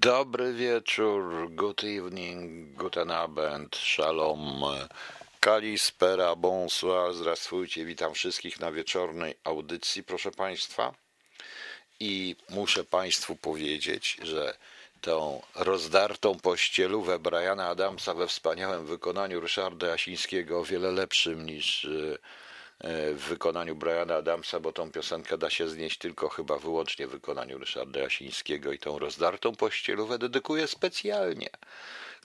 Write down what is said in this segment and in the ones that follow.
Dobry wieczór, good evening, guten Abend, shalom, kalispera, bonsoir, zdrastwujcie, witam wszystkich na wieczornej audycji, proszę Państwa. I muszę Państwu powiedzieć, że tą rozdartą pościelówę Briana Adamsa we wspaniałym wykonaniu Ryszarda Jasińskiego, o wiele lepszym niż e, w wykonaniu Briana Adamsa, bo tą piosenkę da się znieść tylko chyba wyłącznie w wykonaniu Ryszarda Jasińskiego i tą rozdartą pościelówę dedykuję specjalnie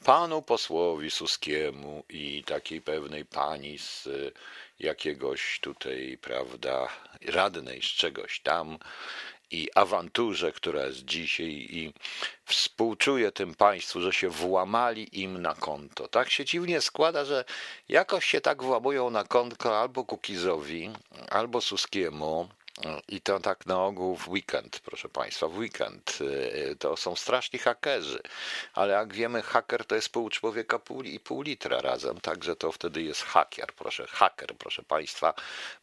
panu posłowi Suskiemu i takiej pewnej pani z jakiegoś tutaj, prawda, radnej z czegoś tam, i awanturze, która jest dzisiaj i współczuję tym państwu, że się włamali im na konto. Tak się dziwnie składa, że jakoś się tak włamują na konto albo Kukizowi, albo Suskiemu, i to tak na ogół w weekend, proszę Państwa, w weekend. Y, to są straszni hakerzy, ale jak wiemy, haker to jest pół człowieka pół, i pół litra razem, także to wtedy jest hakier, proszę, haker, proszę Państwa.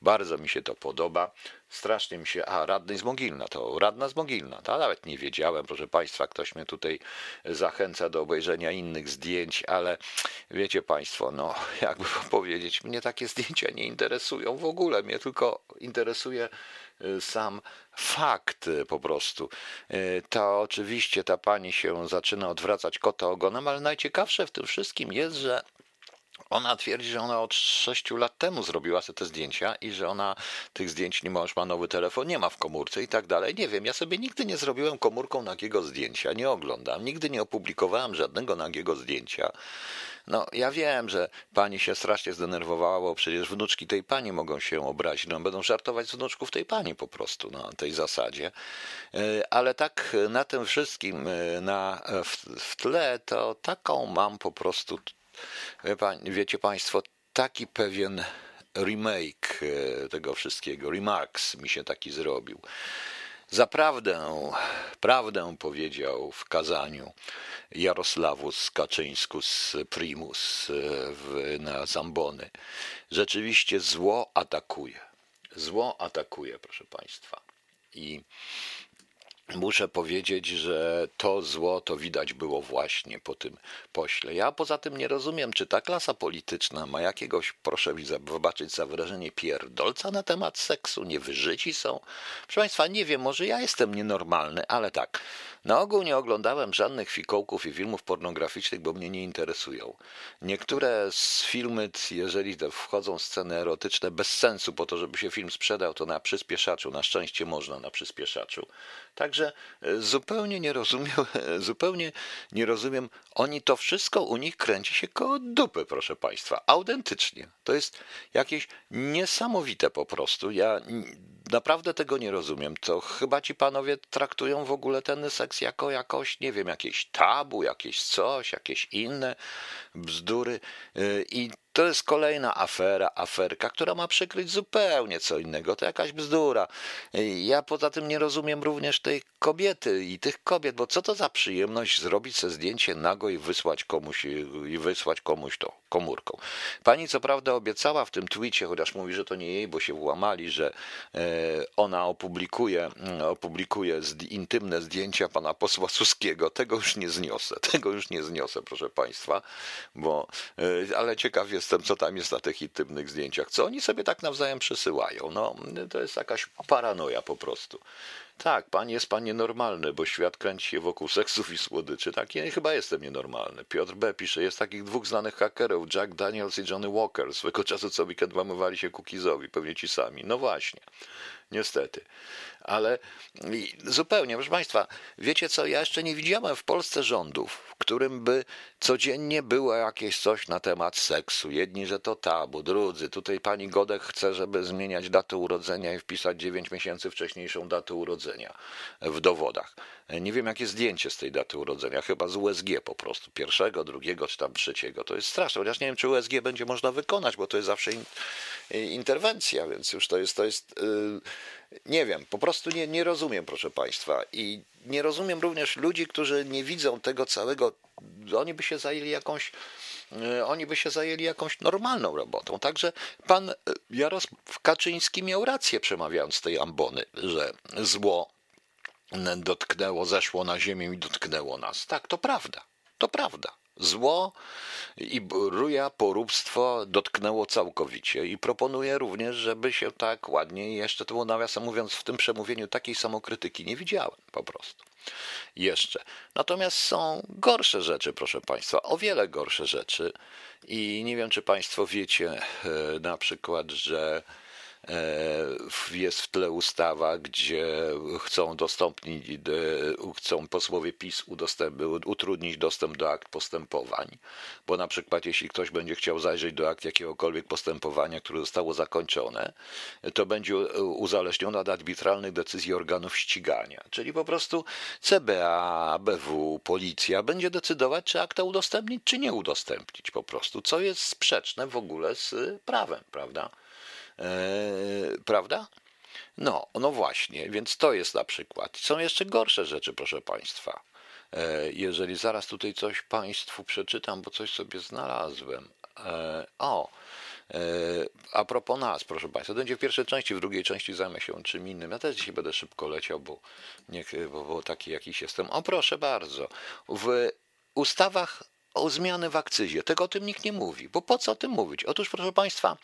Bardzo mi się to podoba. Strasznie mi się, a radny z Mogilna, to radna z Mogilna, to nawet nie wiedziałem, proszę Państwa, ktoś mnie tutaj zachęca do obejrzenia innych zdjęć, ale wiecie Państwo, no jakby powiedzieć, mnie takie zdjęcia nie interesują w ogóle, mnie tylko interesuje y, sam fakt po prostu. Y, to oczywiście ta pani się zaczyna odwracać kota ogonem, ale najciekawsze w tym wszystkim jest, że ona twierdzi, że ona od 6 lat temu zrobiła sobie te zdjęcia i że ona tych zdjęć nie ma, już ma nowy telefon, nie ma w komórce i tak dalej. Nie wiem, ja sobie nigdy nie zrobiłem komórką nagiego zdjęcia, nie oglądam, nigdy nie opublikowałem żadnego nagiego zdjęcia. No, ja wiem, że pani się strasznie zdenerwowała, bo przecież wnuczki tej pani mogą się obrazić. No, będą żartować z wnuczków tej pani po prostu na tej zasadzie. E, ale tak na tym wszystkim, e, na, w, w tle, to taką mam po prostu wiecie Państwo, taki pewien remake e, tego wszystkiego, remarks mi się taki zrobił. Zaprawdę, prawdę powiedział w kazaniu Jarosławus Kaczyńskus Primus e, w, na Zambony. Rzeczywiście zło atakuje. Zło atakuje, proszę Państwa. I Muszę powiedzieć, że to zło to widać było właśnie po tym pośle. Ja poza tym nie rozumiem, czy ta klasa polityczna ma jakiegoś, proszę mi wybaczyć za wyrażenie, pierdolca na temat seksu, nie wyżyci są. Proszę Państwa, nie wiem, może ja jestem nienormalny, ale tak. Na ogół nie oglądałem żadnych fikołków i filmów pornograficznych, bo mnie nie interesują. Niektóre z filmy, jeżeli wchodzą sceny erotyczne, bez sensu, po to, żeby się film sprzedał, to na przyspieszaczu. Na szczęście można na przyspieszaczu. Także e, zupełnie nie rozumiem, zupełnie nie rozumiem. Oni to wszystko u nich kręci się koło dupy, proszę Państwa. Autentycznie. To jest jakieś niesamowite po prostu. Ja naprawdę tego nie rozumiem. To chyba ci panowie traktują w ogóle ten seks jako jakoś, nie wiem, jakieś tabu, jakieś coś, jakieś inne bzdury. Y, I to jest kolejna afera, aferka, która ma przykryć zupełnie co innego. To jakaś bzdura. Ja poza tym nie rozumiem również tej kobiety i tych kobiet, bo co to za przyjemność zrobić sobie zdjęcie nago i wysłać komuś, i wysłać komuś to komórką. Pani co prawda obiecała w tym twicie, chociaż mówi, że to nie jej, bo się włamali, że e, ona opublikuje, opublikuje intymne zdjęcia pana posła Suskiego. Tego już nie zniosę, tego już nie zniosę, proszę państwa, bo, e, ale ciekaw jest jestem, co tam jest na tych intymnych zdjęciach, co oni sobie tak nawzajem przesyłają. No, to jest jakaś paranoja po prostu. Tak, pan jest pan nienormalny, bo świat kręci się wokół seksów i słodyczy. Tak, ja chyba jestem nienormalny. Piotr B. pisze, jest takich dwóch znanych hakerów, Jack Daniels i Johnny Walker. Swego czasu co weekend łamywali się Cookizowi, pewnie ci sami. No właśnie, niestety. Ale zupełnie, proszę Państwa, wiecie co, ja jeszcze nie widziałem w Polsce rządów, w którym by codziennie było jakieś coś na temat seksu. Jedni, że to tabu, drudzy. Tutaj pani Godek chce, żeby zmieniać datę urodzenia i wpisać 9 miesięcy wcześniejszą datę urodzenia w dowodach. Nie wiem, jakie zdjęcie z tej daty urodzenia, chyba z USG po prostu, pierwszego, drugiego czy tam trzeciego. To jest straszne, chociaż nie wiem, czy USG będzie można wykonać, bo to jest zawsze in, interwencja, więc już to jest, to jest yy, nie wiem, po prostu nie, nie rozumiem, proszę Państwa. I nie rozumiem również ludzi, którzy nie widzą tego całego. Oni by się zajęli jakąś y, oni by się zajęli jakąś normalną robotą. Także pan y, Jarosław Kaczyński miał rację przemawiając tej ambony, że zło dotknęło, zeszło na ziemię i dotknęło nas. Tak, to prawda. To prawda. Zło i ruja poróbstwo dotknęło całkowicie i proponuję również, żeby się tak ładnie, jeszcze było nawiasem mówiąc, w tym przemówieniu takiej samokrytyki nie widziałem po prostu. Jeszcze. Natomiast są gorsze rzeczy, proszę Państwa, o wiele gorsze rzeczy. I nie wiem, czy Państwo wiecie e, na przykład, że jest w tle ustawa, gdzie chcą udostępnić, chcą posłowie PiS utrudnić dostęp do akt postępowań, bo na przykład jeśli ktoś będzie chciał zajrzeć do akt jakiegokolwiek postępowania, które zostało zakończone, to będzie uzależnione od arbitralnych decyzji organów ścigania, czyli po prostu CBA, ABW, policja będzie decydować, czy akta udostępnić, czy nie udostępnić po prostu, co jest sprzeczne w ogóle z prawem, prawda? E, prawda? No, no właśnie, więc to jest na przykład. Są jeszcze gorsze rzeczy, proszę Państwa. E, jeżeli zaraz tutaj coś Państwu przeczytam, bo coś sobie znalazłem. E, o, a propos nas, proszę Państwa, to będzie w pierwszej części, w drugiej części zajmę się czym innym. Ja też dzisiaj będę szybko leciał, bo, niech, bo, bo taki jakiś jestem. O, proszę bardzo. W ustawach o zmiany w akcyzie. Tego o tym nikt nie mówi. Bo po co o tym mówić? Otóż, proszę Państwa,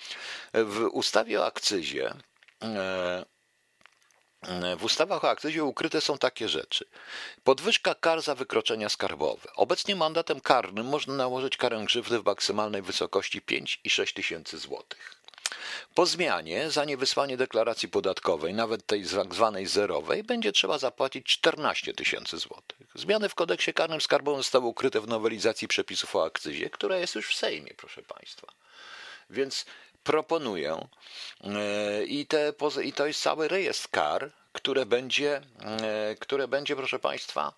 w ustawie o akcyzie. E, w ustawach o akcyzie ukryte są takie rzeczy. Podwyżka kar za wykroczenia skarbowe. Obecnie mandatem karnym można nałożyć karę grzywny w maksymalnej wysokości 5 i 6 tysięcy złotych. Po zmianie za niewysłanie deklaracji podatkowej, nawet tej zwanej zerowej, będzie trzeba zapłacić 14 tysięcy złotych. Zmiany w kodeksie karnym skarbowym zostały ukryte w nowelizacji przepisów o akcyzie, która jest już w Sejmie, proszę Państwa. Więc proponuję e, i, te, i to jest cały rejestr kar, które będzie, e, które będzie, proszę Państwa,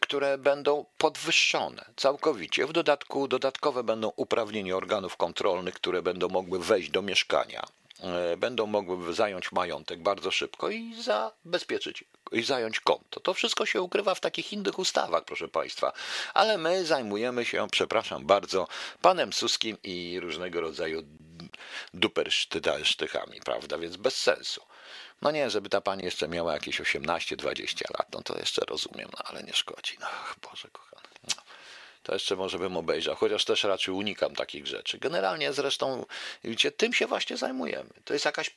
które będą podwyższone całkowicie. W dodatku dodatkowe będą uprawnienia organów kontrolnych, które będą mogły wejść do mieszkania, e, będą mogły zająć majątek bardzo szybko i zabezpieczyć i zająć konto. To wszystko się ukrywa w takich innych ustawach, proszę Państwa. Ale my zajmujemy się, przepraszam bardzo, panem Suskim i różnego rodzaju dupersztychami, prawda? Więc bez sensu. No nie, żeby ta pani jeszcze miała jakieś 18-20 lat, no to jeszcze rozumiem, no ale nie szkodzi. No Boże kochany. No. To jeszcze może bym obejrzał, chociaż też raczej unikam takich rzeczy. Generalnie zresztą, widzicie, tym się właśnie zajmujemy. To jest jakaś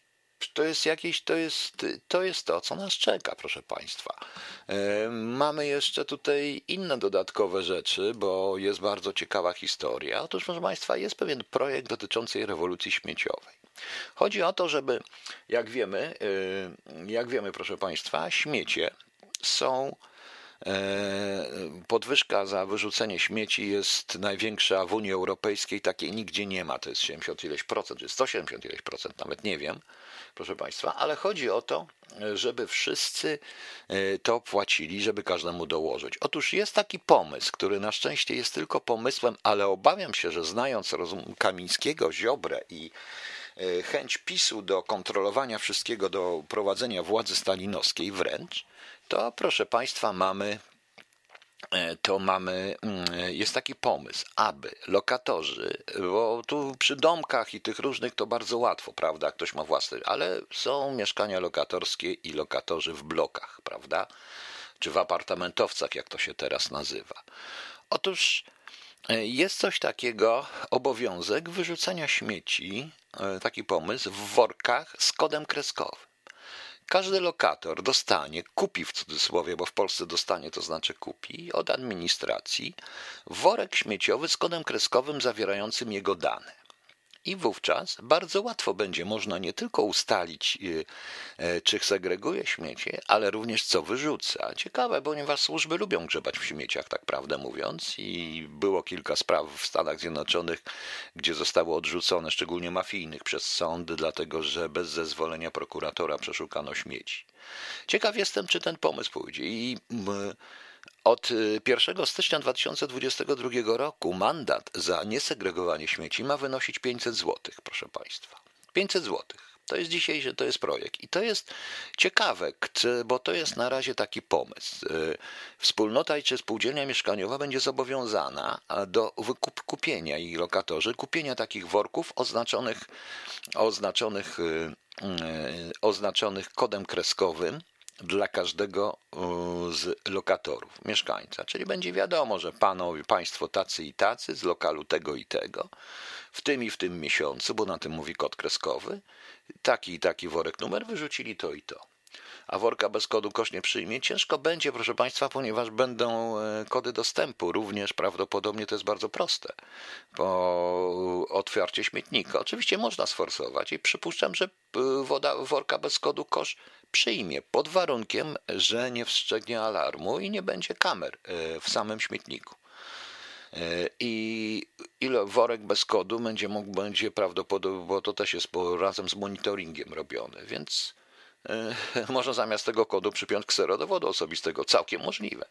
to jest jakieś, to jest, to jest to, co nas czeka, proszę Państwa. Mamy jeszcze tutaj inne dodatkowe rzeczy, bo jest bardzo ciekawa historia. Otóż, proszę Państwa, jest pewien projekt dotyczący rewolucji śmieciowej. Chodzi o to, żeby, jak wiemy, y, jak wiemy, proszę Państwa, śmiecie są e, Podwyżka za wyrzucenie śmieci jest największa w Unii Europejskiej, takiej nigdzie nie ma, to jest 70 ileś procent, czy 170 ileś procent, nawet nie wiem, proszę Państwa, ale chodzi o to, żeby wszyscy e, to płacili, żeby każdemu dołożyć. Otóż jest taki pomysł, który na szczęście jest tylko pomysłem, ale obawiam się, że znając rozum Kamińskiego, Ziobrę i chęć PiSu do kontrolowania wszystkiego, do prowadzenia władzy stalinowskiej wręcz, to proszę Państwa mamy e, to mamy, mm, jest taki pomysł, aby lokatorzy, bo tu przy domkach i tych różnych to bardzo łatwo, prawda, ktoś ma własny, ale są mieszkania lokatorskie i lokatorzy w blokach, prawda, czy w apartamentowcach, jak to się teraz nazywa. Otóż e, jest coś takiego, obowiązek wyrzucania śmieci E, taki pomysł w workach z kodem kreskowym. Każdy lokator dostanie, kupi w cudzysłowie, bo w Polsce dostanie to znaczy kupi, od administracji worek śmieciowy z kodem kreskowym zawierającym jego dane. I wówczas bardzo łatwo będzie można nie tylko ustalić, y, e, czy segreguje śmiecie, ale również co wyrzuca. Ciekawe, ponieważ służby lubią grzebać w śmieciach, tak prawdę mówiąc, i było kilka spraw w Stanach Zjednoczonych, gdzie zostało odrzucone, szczególnie mafijnych, przez sądy, dlatego że bez zezwolenia prokuratora przeszukano śmieci. Ciekaw jestem, czy ten pomysł pójdzie. I od 1 y, stycznia 2022 roku mandat za niesegregowanie śmieci ma wynosić 500 zł, proszę Państwa. 500 zł. To jest dzisiejszy, to jest projekt. I to jest ciekawe, bo to jest na razie taki pomysł. Y, wspólnota czy spółdzielnia mieszkaniowa będzie zobowiązana do wykupienia i lokatorzy kupienia takich worków oznaczonych, oznaczonych, y, oznaczonych kodem kreskowym dla każdego z lokatorów, mieszkańca. Czyli będzie wiadomo, że panowie, państwo tacy i tacy z lokalu tego i tego, w tym i w tym miesiącu, bo na tym mówi kod kreskowy, taki i taki worek numer wyrzucili to i to a worka bez kodu kosz nie przyjmie. Ciężko będzie, proszę Państwa, ponieważ będą e, kody dostępu. Również prawdopodobnie to jest bardzo proste po otwarcie śmietnika. Oczywiście można sforsować i przypuszczam, że e, woda, worka bez kodu kosz przyjmie pod warunkiem, że nie wstrzegnie alarmu i nie będzie kamer e, w samym śmietniku. I ile worek bez kodu będzie mógł, będzie prawdopodobnie, bo to też jest razem z monitoringiem robione, więc można zamiast tego kodu przypiąć ksero dowodu osobistego. Całkiem możliwe.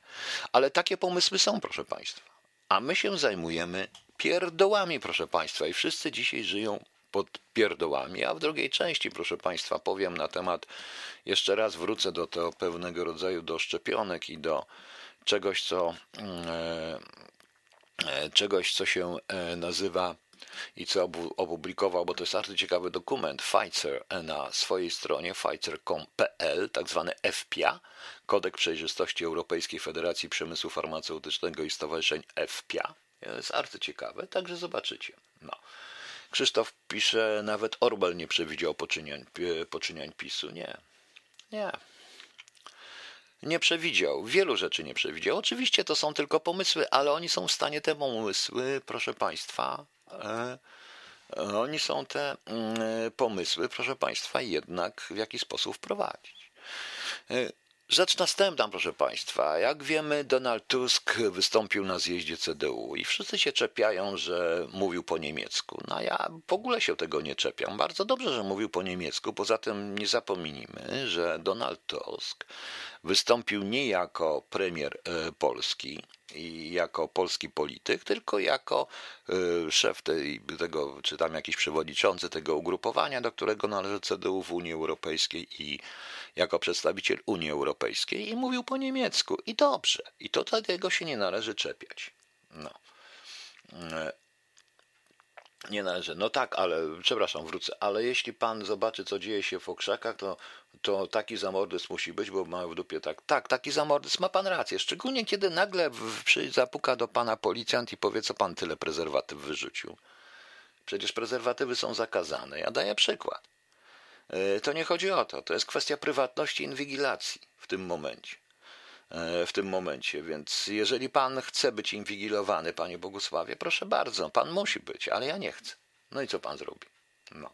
Ale takie pomysły są, proszę Państwa. A my się zajmujemy pierdołami, proszę Państwa, i wszyscy dzisiaj żyją pod pierdołami. A w drugiej części, proszę Państwa, powiem na temat, jeszcze raz wrócę do tego pewnego rodzaju do szczepionek i do czegoś, co, mm, e, e, czegoś, co się nazywa i co opublikował, bo to jest bardzo ciekawy dokument, Pfizer na swojej stronie pfizer.com.pl, tak zwany FPIA, Kodek Przejrzystości Europejskiej Federacji Przemysłu Farmaceutycznego i Stowarzyszeń FPIA. Jest bardzo ciekawe, także zobaczycie. No. Krzysztof pisze, nawet Orbel nie przewidział poczyniań, poczyniań PiSu. Nie, nie. Nie przewidział, wielu rzeczy nie przewidział. Oczywiście to są tylko pomysły, ale oni są w stanie te pomysły, proszę Państwa, E, oni są te mm, pomysły, proszę Państwa, jednak w jakiś sposób wprowadzić. E, rzecz następna, proszę Państwa. Jak wiemy, Donald Tusk wystąpił na zjeździe CDU i wszyscy się czepiają, że mówił po niemiecku. No ja w ogóle się tego nie czepiam. Bardzo dobrze, że mówił po niemiecku. Poza tym nie zapomnijmy, że Donald Tusk wystąpił nie jako premier e, Polski, i jako polski polityk, tylko jako y, szef tej, tego, czy tam jakiś przewodniczący tego ugrupowania, do którego należy CDU w Unii Europejskiej i jako przedstawiciel Unii Europejskiej i mówił po niemiecku. I dobrze. I to tego się nie należy czepiać. No. Nie należy. No tak, ale przepraszam, wrócę. Ale jeśli pan zobaczy, co dzieje się w okrzakach, to, to taki zamordyzm musi być, bo mamy w dupie tak. Tak, taki zamordyzm ma pan rację. Szczególnie kiedy nagle przy, zapuka do pana policjant i powie, co pan tyle prezerwatyw wyrzucił. Przecież prezerwatywy są zakazane. Ja daję przykład. E, to nie chodzi o to. To jest kwestia prywatności inwigilacji w tym momencie. E, w tym momencie. Więc jeżeli pan chce być inwigilowany, panie Bogusławie, proszę bardzo, pan musi być, ale ja nie chcę. No i co pan zrobi? No.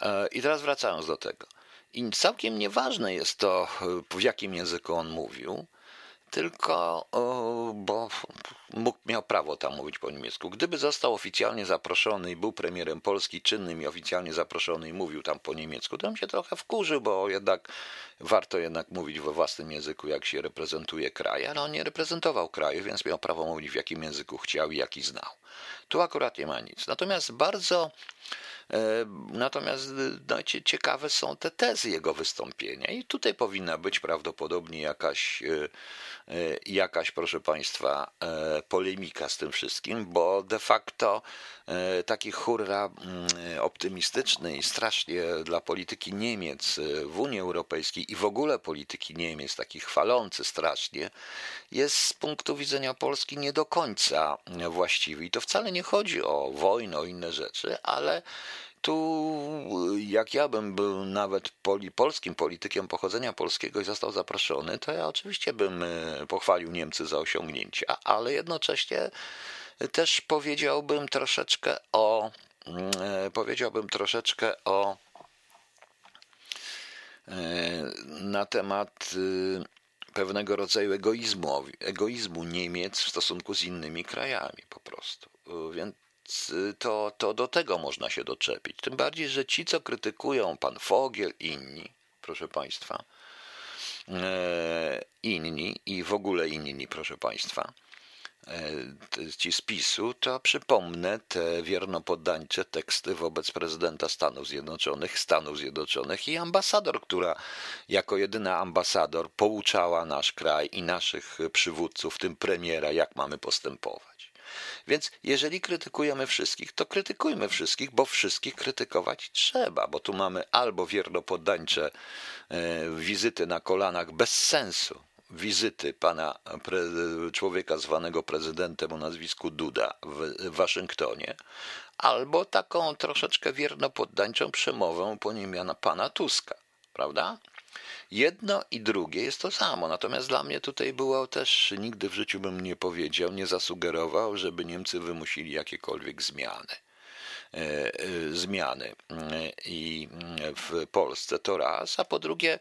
E, I teraz wracając do tego. I całkiem nieważne jest to, w jakim języku on mówił, tylko bo mógł, miał prawo tam mówić po niemiecku. Gdyby został oficjalnie zaproszony i był premierem Polski czynnym i oficjalnie zaproszony i mówił tam po niemiecku, to bym się trochę wkurzył, bo jednak warto jednak mówić we własnym języku, jak się reprezentuje kraj, ale on nie reprezentował kraju, więc miał prawo mówić w jakim języku chciał i jaki znał. Tu akurat nie ma nic. Natomiast bardzo E, natomiast no, ciekawe są te tezy jego wystąpienia i tutaj powinna być prawdopodobnie jakaś, e, jakaś proszę Państwa, polemika z tym wszystkim, bo de facto taki hurra mm, optymistyczny i strasznie dla polityki Niemiec w Unii Europejskiej i w ogóle polityki Niemiec, taki chwalący strasznie, jest z punktu widzenia Polski nie do końca właściwy. I to wcale nie chodzi o wojnę, o inne rzeczy, ale tu, jak ja bym był nawet poli, polskim politykiem pochodzenia polskiego i został zaproszony, to ja oczywiście bym e, pochwalił Niemcy za osiągnięcia, ale jednocześnie też powiedziałbym troszeczkę o mm, e, powiedziałbym troszeczkę o e, na temat pewnego rodzaju egoizmu, egoizmu Niemiec w stosunku z innymi krajami po prostu. Więc to, to do tego można się doczepić. Tym bardziej, że ci, co krytykują pan Fogiel, inni, proszę państwa, e, inni i w ogóle inni, proszę państwa, e, ci z PiSu, to przypomnę te wiernopoddańcze teksty wobec prezydenta Stanów Zjednoczonych, Stanów Zjednoczonych i ambasador, która jako jedyna ambasador pouczała nasz kraj i naszych przywódców, w tym premiera, jak mamy postępować. Więc jeżeli krytykujemy wszystkich, to krytykujmy wszystkich, bo wszystkich krytykować trzeba, bo tu mamy albo wiernopoddańcze e, wizyty na kolanach bez sensu, wizyty pana człowieka zwanego prezydentem o nazwisku Duda w Waszyngtonie, albo taką troszeczkę wiernopoddańczą przemowę po nim pana Tuska, prawda? Jedno i drugie jest to samo. Natomiast dla mnie tutaj było też, nigdy w życiu bym nie powiedział, nie zasugerował, żeby Niemcy wymusili jakiekolwiek zmiany. E, e, zmiany e, i w Polsce to raz, a po drugie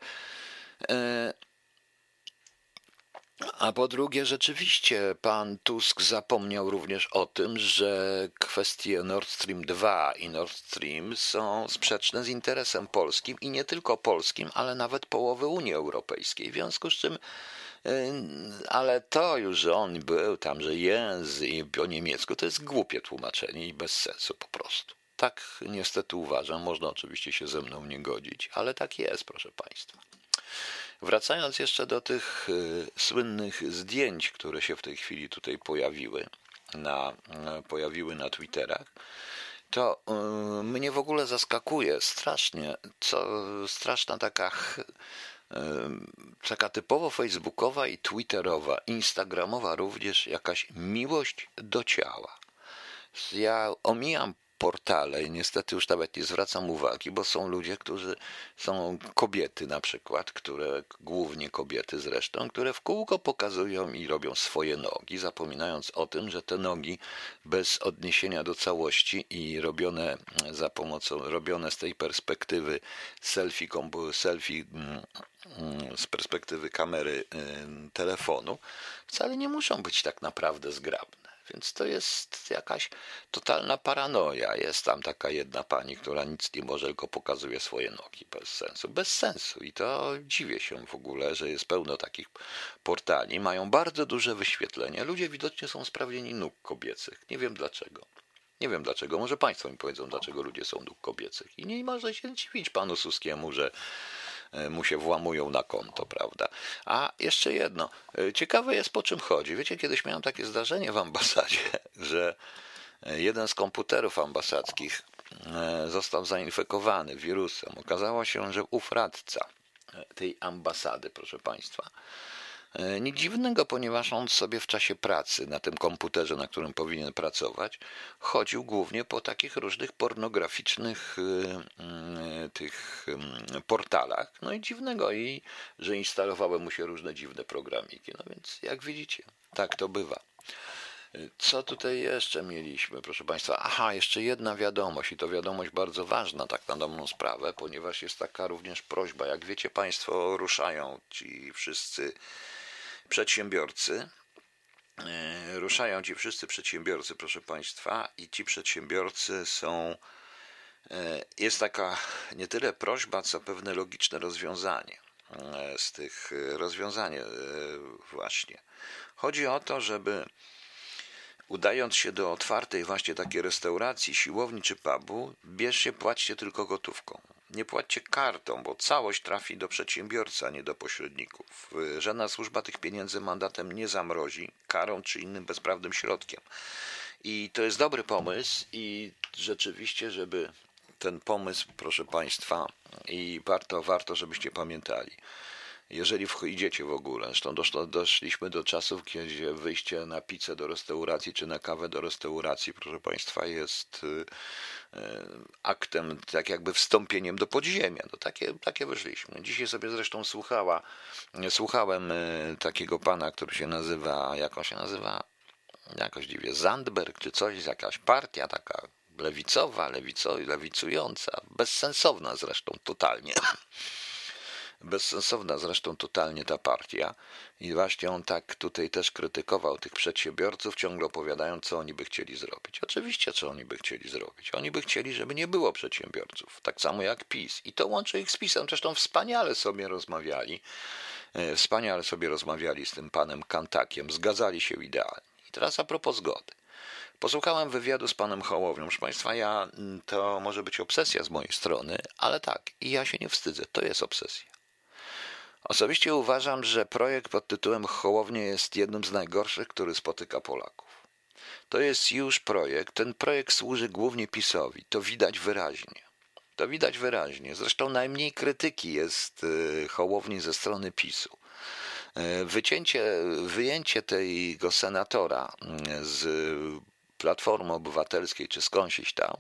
a po drugie, rzeczywiście pan Tusk zapomniał również o tym, że kwestie Nord Stream 2 i Nord Stream są sprzeczne z interesem polskim i nie tylko polskim, ale nawet połowy Unii Europejskiej. W związku z czym, y, ale to już, że on był tam, że i po niemiecku, to jest głupie tłumaczenie i bez sensu po prostu. Tak niestety uważam. Można oczywiście się ze mną nie godzić, ale tak jest, proszę państwa. Wracając jeszcze do tych y, słynnych zdjęć, które się w tej chwili tutaj pojawiły na, y, pojawiły na Twitterach, to y, mnie w ogóle zaskakuje strasznie, co straszna taka taka typowo facebookowa i twitterowa, instagramowa również jakaś miłość do ciała. Ja omijam portale i niestety już nawet nie zwracam uwagi, bo są ludzie, którzy są kobiety na przykład, które głównie kobiety zresztą, które w kółko pokazują i robią swoje nogi, zapominając o tym, że te nogi bez odniesienia do całości i robione za pomocą, robione z tej perspektywy selfie, selfie mm, mm, z perspektywy kamery y, telefonu, wcale nie muszą być tak naprawdę zgrabne. Więc to jest jakaś totalna paranoja. Jest tam taka jedna pani, która nic nie może, tylko pokazuje swoje nogi bez sensu. Bez sensu. I to dziwię się w ogóle, że jest pełno takich portali. Mają bardzo duże wyświetlenie. Ludzie widocznie są sprawdzieni nóg kobiecych. Nie wiem dlaczego. Nie wiem dlaczego. Może Państwo mi powiedzą, dlaczego ludzie są nóg kobiecych. I nie może się dziwić panu Suskiemu, że mu się włamują na konto, prawda? A jeszcze jedno. E, ciekawe jest, po czym chodzi. Wiecie, kiedyś miałem takie zdarzenie w ambasadzie, że e, jeden z komputerów ambasadzkich został zainfekowany wirusem. Okazało się, że ów radca tej ambasady, proszę Państwa, E, nic dziwnego, ponieważ on sobie w czasie pracy na tym komputerze, na którym powinien pracować, chodził głównie po takich różnych pornograficznych e, e, tych portalach. No i dziwnego, i że instalowały mu się różne dziwne programiki. No więc jak widzicie, tak to bywa. Co tutaj jeszcze mieliśmy, proszę Państwa? Aha, jeszcze jedna wiadomość i to wiadomość bardzo ważna, tak na dobrą sprawę, ponieważ jest taka również prośba. Jak wiecie Państwo, ruszają ci wszyscy przedsiębiorcy. E, ruszają ci wszyscy przedsiębiorcy, proszę Państwa, i ci przedsiębiorcy są. E, jest taka nie tyle prośba, co pewne logiczne rozwiązanie e, z tych rozwiązanie właśnie. Chodzi o to, żeby udając się do otwartej właśnie takiej restauracji, siłowni czy pubu, bierzcie, płaćcie tylko gotówką. Nie płaćcie kartą, bo całość trafi do przedsiębiorcy, a nie do pośredników. Żadna służba tych pieniędzy mandatem nie zamrozi, karą czy innym bezprawnym środkiem. I to jest dobry pomysł i rzeczywiście, żeby ten pomysł, proszę Państwa, i warto, warto, żebyście pamiętali jeżeli idziecie w ogóle. Zresztą doszliśmy do czasów, kiedy wyjście na pizzę do restauracji czy na kawę do restauracji, proszę Państwa, jest y, y, aktem, tak jakby wstąpieniem do podziemia. No takie, takie wyszliśmy. Dzisiaj sobie zresztą słuchała, słuchałem y, takiego pana, który się nazywa, jak on się nazywa? Jakoś dziwnie, Zandberg czy coś, jakaś partia taka lewicowa, lewico, lewicująca, bezsensowna zresztą totalnie. Bezsensowna zresztą totalnie ta partia i właśnie on tak tutaj też krytykował tych przedsiębiorców, ciągle opowiadając, co oni by chcieli zrobić. Oczywiście, co oni by chcieli zrobić. Oni by chcieli, żeby nie było przedsiębiorców, tak samo jak PiS. I to łączy ich z PiSem. Zresztą wspaniale sobie rozmawiali, e, wspaniale sobie rozmawiali z tym panem Kantakiem, zgadzali się idealnie. I teraz a propos zgody. Posłuchałem wywiadu z panem Hołownią. Proszę Państwa, ja, to może być obsesja z mojej strony, ale tak, i ja się nie wstydzę, to jest obsesja. Osobiście uważam, że projekt pod tytułem Hołownie jest jednym z najgorszych, który spotyka Polaków. To jest już projekt. Ten projekt służy głównie PiSowi. To widać wyraźnie. To widać wyraźnie. Zresztą najmniej krytyki jest y, Hołowni ze strony PiSu. Y, wycięcie, wyjęcie tego senatora y, z Platformy Obywatelskiej czy skądś tam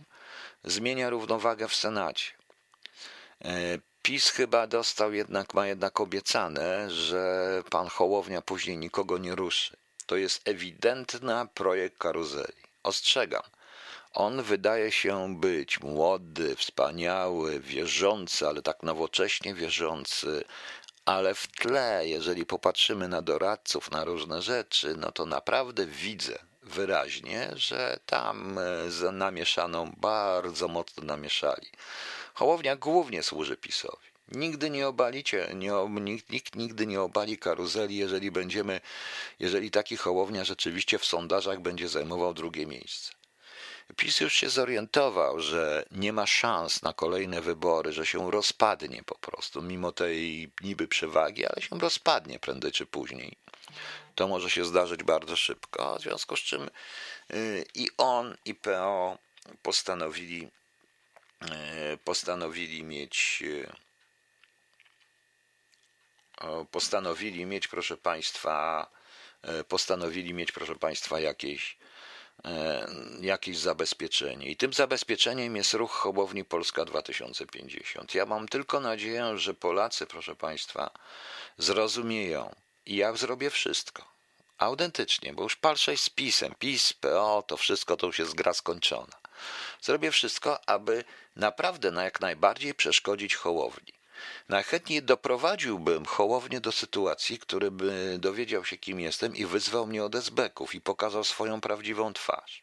zmienia równowagę w Senacie. PiS chyba dostał jednak, ma jednak obiecane, że pan Hołownia później nikogo nie ruszy. To jest ewidentny projekt karuzeli. Ostrzegam. On wydaje się być młody, wspaniały, wierzący, ale tak nowocześnie wierzący, ale w tle, jeżeli popatrzymy na doradców, na różne rzeczy, no to naprawdę widzę wyraźnie, że tam e, namieszaną, bardzo mocno namieszali. Hołownia głównie służy PiSowi. Nigdy nie obalicie, nie, nikt, nikt nigdy nie obali karuzeli, jeżeli będziemy, jeżeli taki Hołownia rzeczywiście w sondażach będzie zajmował drugie miejsce. PiS już się zorientował, że nie ma szans na kolejne wybory, że się rozpadnie po prostu, mimo tej niby przewagi, ale się rozpadnie prędzej czy później. To może się zdarzyć bardzo szybko, w związku z czym y, i on, i PO postanowili, postanowili mieć y, postanowili mieć, proszę Państwa, postanowili mieć, proszę Państwa, jakieś E, jakieś zabezpieczenie. I tym zabezpieczeniem jest ruch Hołowni Polska 2050. Ja mam tylko nadzieję, że Polacy, proszę Państwa, zrozumieją i ja zrobię wszystko. Autentycznie, bo już patrzę z PiSem, PiS, PO, to wszystko to już jest gra skończona. Zrobię wszystko, aby naprawdę na jak najbardziej przeszkodzić Hołowni. Najchętniej doprowadziłbym Hołownię do sytuacji, który by dowiedział się, kim jestem i wyzwał mnie od esbeków i pokazał swoją prawdziwą twarz.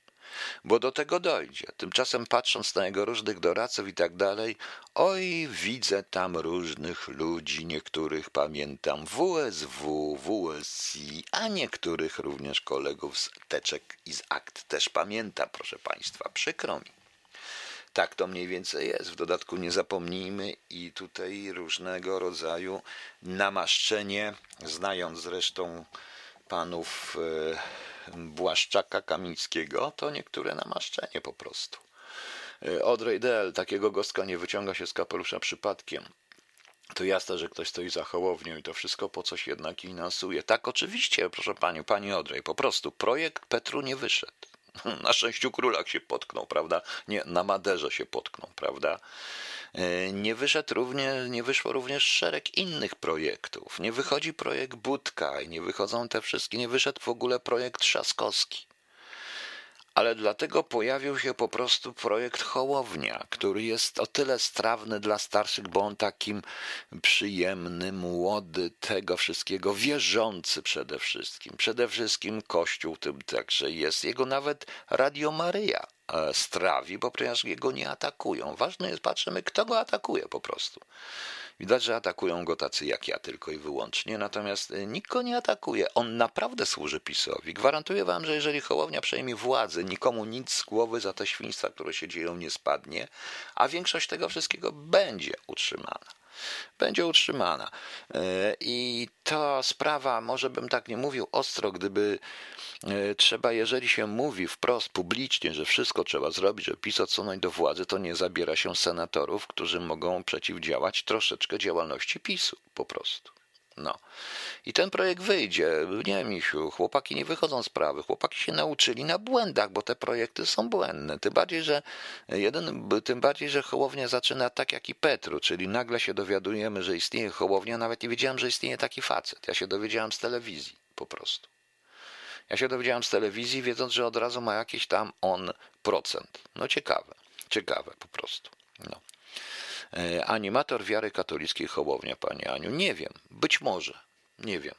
Bo do tego dojdzie. Tymczasem patrząc na jego różnych doradców i tak dalej, oj, widzę tam różnych ludzi, niektórych pamiętam WSW, WSI, a niektórych również kolegów z teczek i z akt też pamiętam, proszę Państwa, przykro mi. Tak to mniej więcej jest. W dodatku nie zapomnijmy i tutaj różnego rodzaju namaszczenie, znając zresztą panów e, Błaszczaka Kamińskiego, to niektóre namaszczenie po prostu. E, Audrey Del, takiego gostka nie wyciąga się z kapelusza przypadkiem. To jasne, że ktoś stoi za hołownią i to wszystko po coś jednak finansuje. Tak, oczywiście, proszę pani, pani Odrej, po prostu projekt Petru nie wyszedł. Na sześciu królach się potknął, prawda? Nie, na Maderze się potknął, prawda? E, nie wyszedł również, nie wyszło również szereg innych projektów. Nie wychodzi projekt Budka i nie wychodzą te wszystkie, nie wyszedł w ogóle projekt Trzaskowski ale dlatego pojawił się po prostu projekt Hołownia, który jest o tyle strawny dla starszych, bo on takim przyjemny, młody, tego wszystkiego, wierzący przede wszystkim. Przede wszystkim Kościół tym także jest. Jego nawet Radio Maryja e, strawi, bo przecież jego nie atakują. Ważne jest, patrzymy, kto go atakuje po prostu. Widać, że atakują go tacy jak ja tylko i wyłącznie, natomiast e, nikt go nie atakuje. On naprawdę służy PiSowi. Gwarantuję wam, że jeżeli Hołownia przejmie władzę, nikomu nic z głowy za te świństwa, które się dzieją, nie spadnie, a większość tego wszystkiego będzie utrzymana będzie utrzymana. E, I ta sprawa, może bym tak nie mówił ostro, gdyby e, trzeba, jeżeli się mówi wprost publicznie, że wszystko trzeba zrobić, żeby PiS odsunąć do władzy, to nie zabiera się senatorów, którzy mogą przeciwdziałać troszeczkę działalności PiSu po prostu. No. I ten projekt wyjdzie. Nie, Misiu, chłopaki nie wychodzą z prawy. Chłopaki się nauczyli na błędach, bo te projekty są błędne. Tym bardziej, że jeden, tym bardziej, że Hołownia zaczyna tak jak i Petru, czyli nagle się dowiadujemy, że istnieje Hołownia. Nawet nie wiedziałem, że istnieje taki facet. Ja się dowiedziałem z telewizji po prostu. Ja się dowiedziałem z telewizji, wiedząc, że od razu ma jakiś tam on procent. No ciekawe, ciekawe po prostu. No. E, animator wiary katolickiej Hołownia, Pani Aniu? Nie wiem, być może, nie wiem.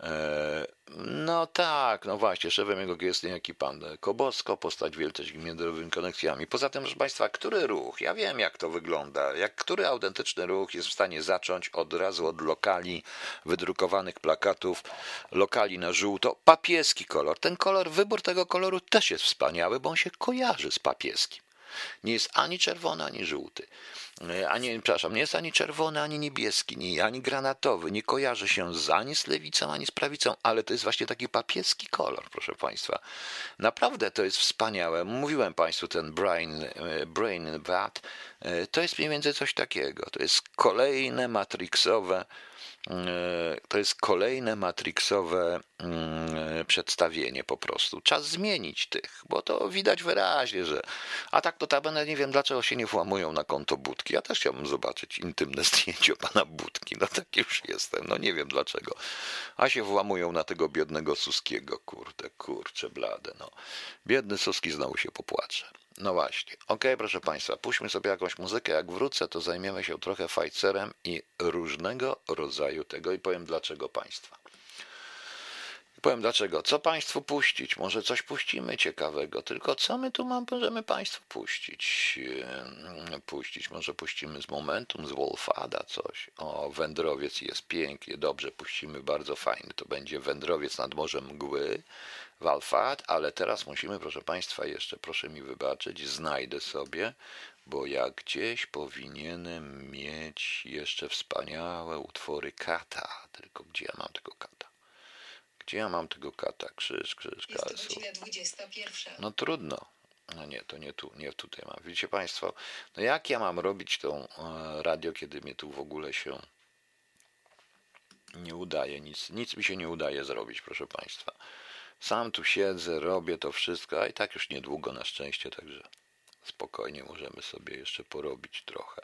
E, no tak, no właśnie, szefem jego jest niejaki pan Kobosko, postać wielce międzynarodowymi koneksjami. Poza tym, proszę Państwa, który ruch, ja wiem jak to wygląda, jak który autentyczny ruch jest w stanie zacząć od razu od lokali, wydrukowanych plakatów, lokali na żółto, papieski kolor. Ten kolor, wybór tego koloru też jest wspaniały, bo on się kojarzy z papieskim. Nie jest ani czerwony, ani żółty. E, ani, przepraszam, nie jest ani czerwony, ani niebieski, nie, ani granatowy. Nie kojarzy się z, ani z lewicą, ani z prawicą, ale to jest właśnie taki papieski kolor, proszę Państwa. Naprawdę to jest wspaniałe. Mówiłem Państwu ten Brain, e, brain Bat. E, to jest mniej więcej coś takiego. To jest kolejne matrixowe to jest kolejne matrixowe mm, przedstawienie po prostu. Czas zmienić tych, bo to widać wyraźnie, że. A tak to tabene nie wiem, dlaczego się nie włamują na konto Budki. Ja też chciałbym zobaczyć intymne zdjęcie pana Budki. No tak już jestem, no nie wiem dlaczego. A się włamują na tego biednego Suskiego, kurde, kurcze blade, no. Biedny Suski znowu się popłacze. No właśnie. Ok, proszę Państwa, puśćmy sobie jakąś muzykę. Jak wrócę, to zajmiemy się trochę fajcerem i różnego rodzaju tego i powiem dlaczego Państwa. Powiem dlaczego. Co Państwu puścić? Może coś puścimy ciekawego, tylko co my tu mam, możemy Państwu puścić? Puścić, może puścimy z Momentum, z Wolfada coś. O, Wędrowiec jest pięknie, dobrze, puścimy, bardzo fajny. To będzie Wędrowiec nad Morzem Mgły Walfat, ale teraz musimy, proszę Państwa, jeszcze proszę mi wybaczyć, znajdę sobie, bo ja gdzieś powinienem mieć jeszcze wspaniałe utwory kata. Tylko gdzie ja mam tego kata? Gdzie ja mam tego kata? Krzyż, krzyż, kalsu. No trudno. No nie, to nie tu, nie tutaj mam. Widzicie Państwo, no jak ja mam robić tą e, radio, kiedy mnie tu w ogóle się nie udaje, nic, nic mi się nie udaje zrobić, proszę Państwa. Sam tu siedzę, robię to wszystko, a i tak już niedługo na szczęście, także spokojnie możemy sobie jeszcze porobić trochę.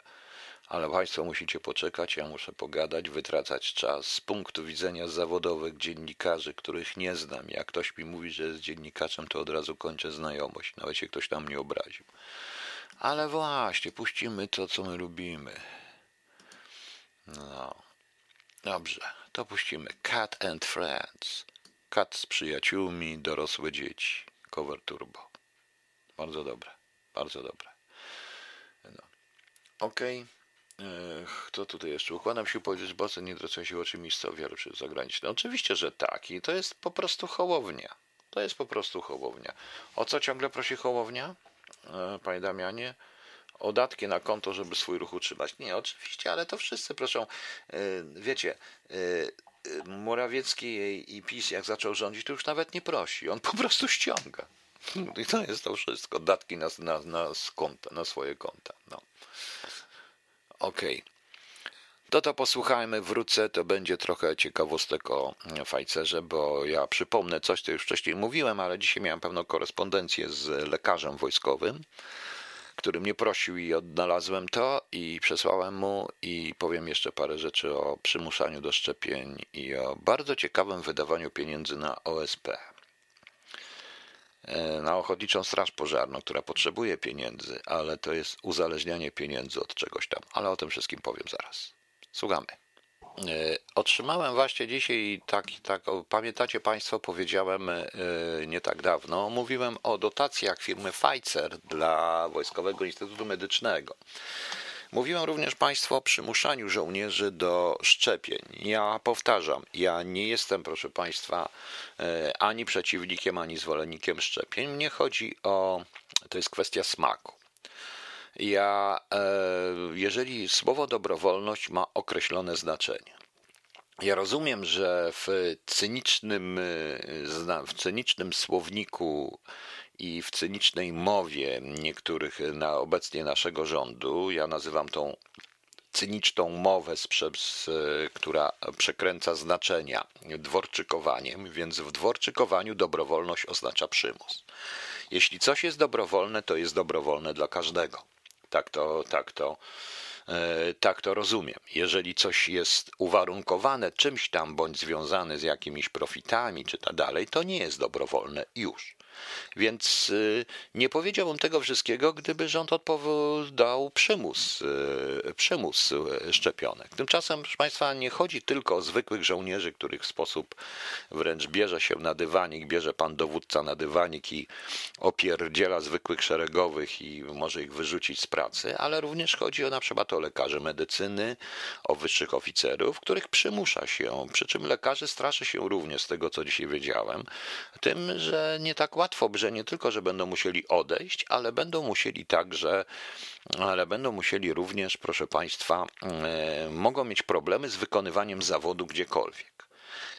Ale Państwo musicie poczekać, ja muszę pogadać, wytracać czas z punktu widzenia zawodowych dziennikarzy, których nie znam. Jak ktoś mi mówi, że jest dziennikarzem, to od razu kończę znajomość, nawet się ktoś tam nie obraził. Ale właśnie, puścimy to, co my lubimy. No. Dobrze, to puścimy Cat and Friends. Kat z przyjaciółmi, dorosłe dzieci. Cover Turbo. Bardzo dobre, bardzo dobre. No. Okej. Okay. Kto tutaj jeszcze? Układam się powiedzieć, bo nie zwracają się oczy miejscowi, ale przez zagraniczne. Oczywiście, że tak. I to jest po prostu hołownia. To jest po prostu hołownia. O co ciągle prosi hołownia, e, panie Damianie? O datki na konto, żeby swój ruch utrzymać. Nie, oczywiście, ale to wszyscy proszą. E, wiecie, e, Morawiecki i PiS, jak zaczął rządzić, to już nawet nie prosi. On po prostu ściąga. I to jest to wszystko. Datki na, na, na, konta, na swoje konta. No. Okej. Okay. To to posłuchajmy, wrócę, to będzie trochę ciekawostek o Fajcerze, bo ja przypomnę coś, co już wcześniej mówiłem, ale dzisiaj miałem pewną korespondencję z lekarzem wojskowym, który mnie prosił i odnalazłem to i przesłałem mu i powiem jeszcze parę rzeczy o przymuszaniu do szczepień i o bardzo ciekawym wydawaniu pieniędzy na OSP. E, na Ochotniczą Straż Pożarną, która potrzebuje pieniędzy, ale to jest uzależnianie pieniędzy od czegoś tam. Ale o tym wszystkim powiem zaraz. Słuchamy. E, otrzymałem właśnie dzisiaj, tak, tak, pamiętacie Państwo, powiedziałem e, nie tak dawno, mówiłem o dotacjach firmy Pfizer dla Wojskowego Instytutu Medycznego. Mówiłem również Państwu o przymuszaniu żołnierzy do szczepień. Ja powtarzam, ja nie jestem, proszę Państwa, e, ani przeciwnikiem, ani zwolennikiem szczepień. Mnie chodzi o, to jest kwestia smaku. Ja, e, jeżeli słowo dobrowolność ma określone znaczenie, ja rozumiem, że w cynicznym, e, w cynicznym słowniku i w cynicznej mowie niektórych na obecnie naszego rządu, ja nazywam tą cyniczną mowę, która przekręca znaczenia dworczykowaniem, więc w dworczykowaniu dobrowolność oznacza przymus. Jeśli coś jest dobrowolne, to jest dobrowolne dla każdego. Tak to, tak to, tak to rozumiem. Jeżeli coś jest uwarunkowane czymś tam, bądź związane z jakimiś profitami, czy tak dalej, to nie jest dobrowolne już. Więc y, nie powiedziałbym tego wszystkiego, gdyby rząd dał przymus, y, przymus szczepionek. Tymczasem, proszę Państwa, nie chodzi tylko o zwykłych żołnierzy, których w sposób wręcz bierze się na dywanik, bierze pan dowódca na dywanik i opierdziela zwykłych szeregowych i może ich wyrzucić z pracy, ale również chodzi o na przykład o lekarzy medycyny, o wyższych oficerów, których przymusza się, przy czym lekarzy straszy się również z tego, co dzisiaj wiedziałem, tym, że nie tak łatwo, że nie tylko, że będą musieli odejść, ale będą musieli także, ale będą musieli również, proszę Państwa, e, mogą mieć problemy z wykonywaniem zawodu gdziekolwiek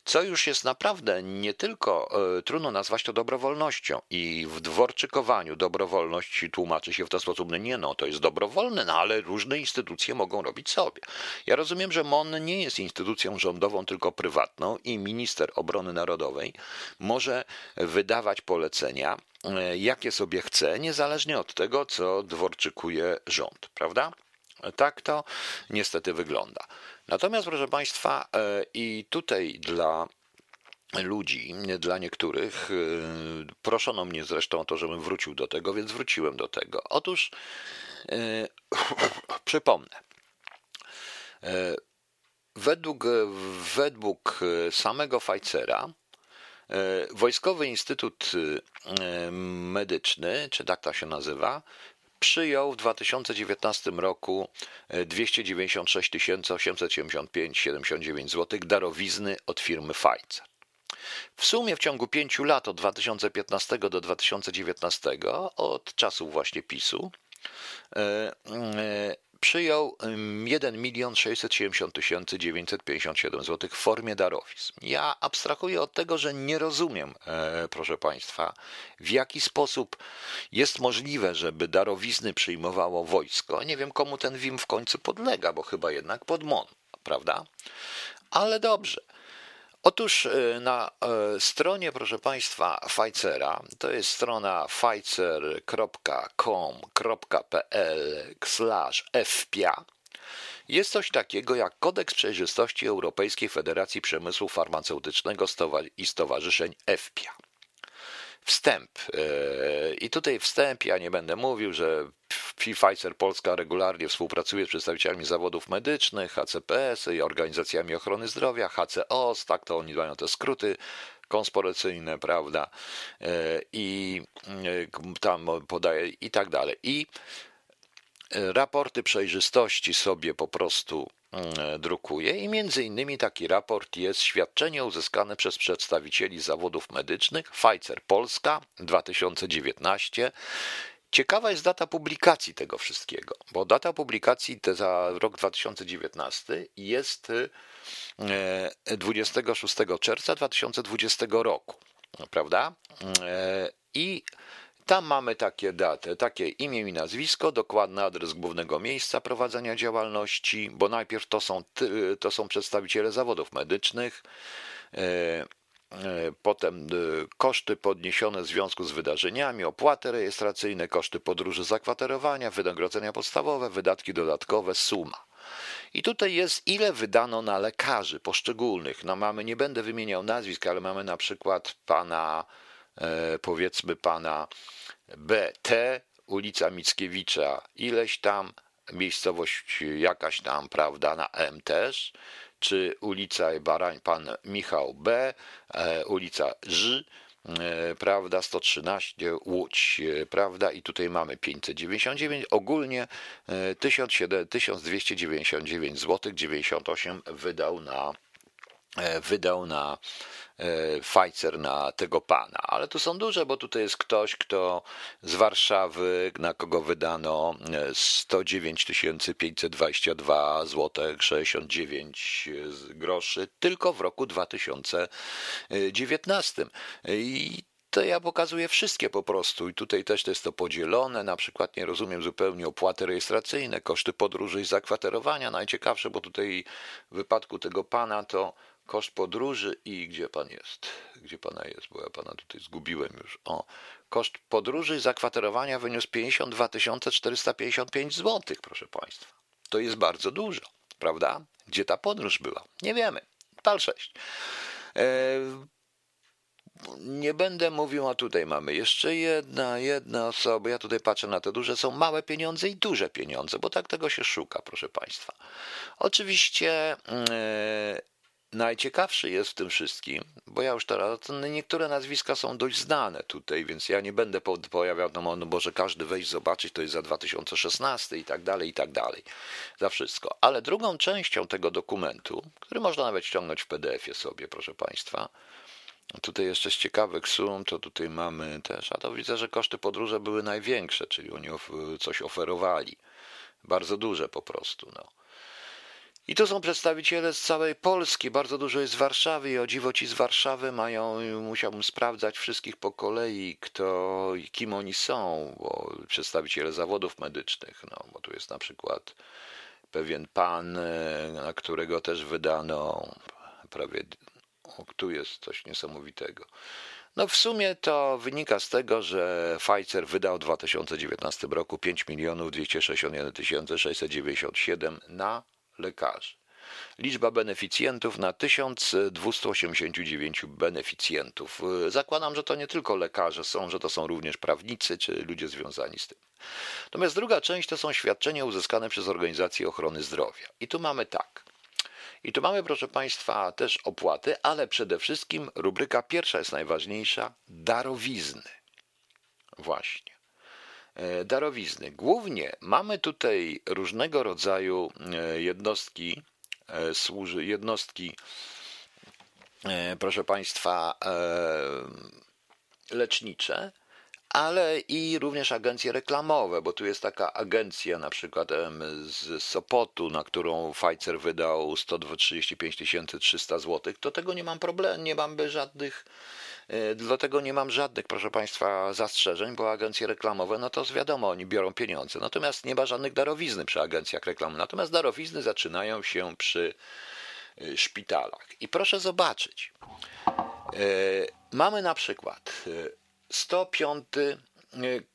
co już jest naprawdę nie tylko e, trudno nazwać to dobrowolnością i w dworczykowaniu dobrowolność tłumaczy się w ten sposób, no nie no, to jest dobrowolne, no ale różne instytucje mogą robić sobie. Ja rozumiem, że MON nie jest instytucją rządową, tylko prywatną i minister obrony narodowej może wydawać polecenia, e, jakie sobie chce, niezależnie od tego, co dworczykuje rząd, prawda? Tak to niestety wygląda. Natomiast, proszę Państwa, e, i tutaj dla ludzi, dla niektórych, e, proszono mnie zresztą o to, żebym wrócił do tego, więc wróciłem do tego. Otóż e, przypomnę. Według, według samego Pfizera, Wojskowy Instytut Medyczny, czy tak to się nazywa, przyjął w 2019 roku 296 875,79 zł darowizny od firmy Pfizer. W sumie w ciągu pięciu lat od 2015 do 2019, od czasu właśnie PiSu, e, e, przyjął 1 milion 670 957 zł w formie darowizn. Ja abstrahuję od tego, że nie rozumiem, e, proszę Państwa, w jaki sposób jest możliwe, żeby darowizny przyjmowało wojsko. Nie wiem, komu ten WIM w końcu podlega, bo chyba jednak pod MON, prawda? Ale dobrze. Otóż e, na e, stronie, proszę Państwa, Pfizera, to jest strona pfizer.com.pl FPIA, jest coś takiego jak Kodeks Przejrzystości Europejskiej Federacji Przemysłu Farmaceutycznego i Stowarzyszeń FPIA wstęp. E, I tutaj wstęp, ja nie będę mówił, że Pfizer Polska regularnie współpracuje z przedstawicielami zawodów medycznych, HCPS i organizacjami ochrony zdrowia, HCOS, tak to oni mają te skróty konspiracyjne, prawda, e, i e, tam podaje i tak dalej. I raporty przejrzystości sobie po prostu drukuje i między innymi taki raport jest świadczenie uzyskane przez przedstawicieli zawodów medycznych Pfizer Polska 2019. Ciekawa jest data publikacji tego wszystkiego, bo data publikacji za rok 2019 jest 26 e, czerwca 2020 roku, prawda? E, I tam mamy takie daty, takie imię i nazwisko, dokładny adres głównego miejsca prowadzenia działalności, bo najpierw to są, to są przedstawiciele zawodów medycznych, e, e, potem e, koszty podniesione w związku z wydarzeniami, opłaty rejestracyjne, koszty podróży zakwaterowania, wynagrodzenia podstawowe, wydatki dodatkowe, suma. I tutaj jest, ile wydano na lekarzy poszczególnych. No mamy, nie będę wymieniał nazwisk, ale mamy na przykład pana, powiedzmy pana BT, ulica Mickiewicza, ileś tam, miejscowość jakaś tam, prawda, na M też, czy ulica Barań, pan Michał B, e, ulica Ż, e, prawda, 113 Łódź, e, prawda, i tutaj mamy 599, ogólnie 1299 zł 98 wydał na wydał na E, Pfizer na tego pana, ale tu są duże, bo tutaj jest ktoś, kto z Warszawy, na kogo wydano 109 522 zł 69 groszy tylko w roku 2019. I to ja pokazuję wszystkie po prostu. I tutaj też to jest to podzielone, na przykład nie rozumiem zupełnie opłaty rejestracyjne, koszty podróży i zakwaterowania, najciekawsze, bo tutaj w wypadku tego pana to Koszt podróży i gdzie pan jest? Gdzie pana jest? Bo ja pana tutaj zgubiłem już. O, koszt podróży i zakwaterowania wyniósł 52 455 zł, proszę państwa. To jest bardzo dużo, prawda? Gdzie ta podróż była? Nie wiemy. Pal 6. E, nie będę mówił, a tutaj mamy jeszcze jedna, jedna osoba. Ja tutaj patrzę na te duże, są małe pieniądze i duże pieniądze, bo tak tego się szuka, proszę Państwa. Oczywiście najciekawszy jest w tym wszystkim, bo ja już teraz, niektóre nazwiska są dość znane tutaj, więc ja nie będę pojawiał, no, no bo że każdy wejść zobaczyć, to jest za 2016 i tak dalej, i tak dalej, za wszystko. Ale drugą częścią tego dokumentu, który można nawet ściągnąć w PDF-ie sobie, proszę Państwa, Tutaj jeszcze z ciekawych sum, to tutaj mamy też, a to widzę, że koszty podróży były największe, czyli oni coś oferowali. Bardzo duże po prostu. No. I to są przedstawiciele z całej Polski, bardzo dużo jest z Warszawy i o dziwo ci z Warszawy mają, musiałbym sprawdzać wszystkich po kolei, kto kim oni są, bo przedstawiciele zawodów medycznych, no bo tu jest na przykład pewien pan, e, na którego też wydano prawie, o, tu jest coś niesamowitego. No w sumie to wynika z tego, że Pfizer wydał w 2019 roku 5 milionów 261 697 na lekarzy. Liczba beneficjentów na 1289 beneficjentów. Zakładam, że to nie tylko lekarze są, że to są również prawnicy czy ludzie związani z tym. Natomiast druga część to są świadczenia uzyskane przez organizacje ochrony zdrowia. I tu mamy tak. I tu mamy, proszę Państwa, też opłaty, ale przede wszystkim rubryka pierwsza jest najważniejsza darowizny. Właśnie. E, darowizny. Głównie mamy tutaj różnego rodzaju e, jednostki, e, jednostki, proszę Państwa, lecznicze, ale i również agencje reklamowe, bo tu jest taka agencja na przykład z Sopotu, na którą Pfizer wydał 135 300 zł, to tego nie mam problemu, nie mam żadnych E, dlatego nie mam żadnych, proszę Państwa, zastrzeżeń, bo agencje reklamowe, no to wiadomo, oni biorą pieniądze. Natomiast nie ma żadnych darowizny przy agencjach reklamowych. Natomiast darowizny zaczynają się przy e, szpitalach. I proszę zobaczyć. E, mamy na przykład 105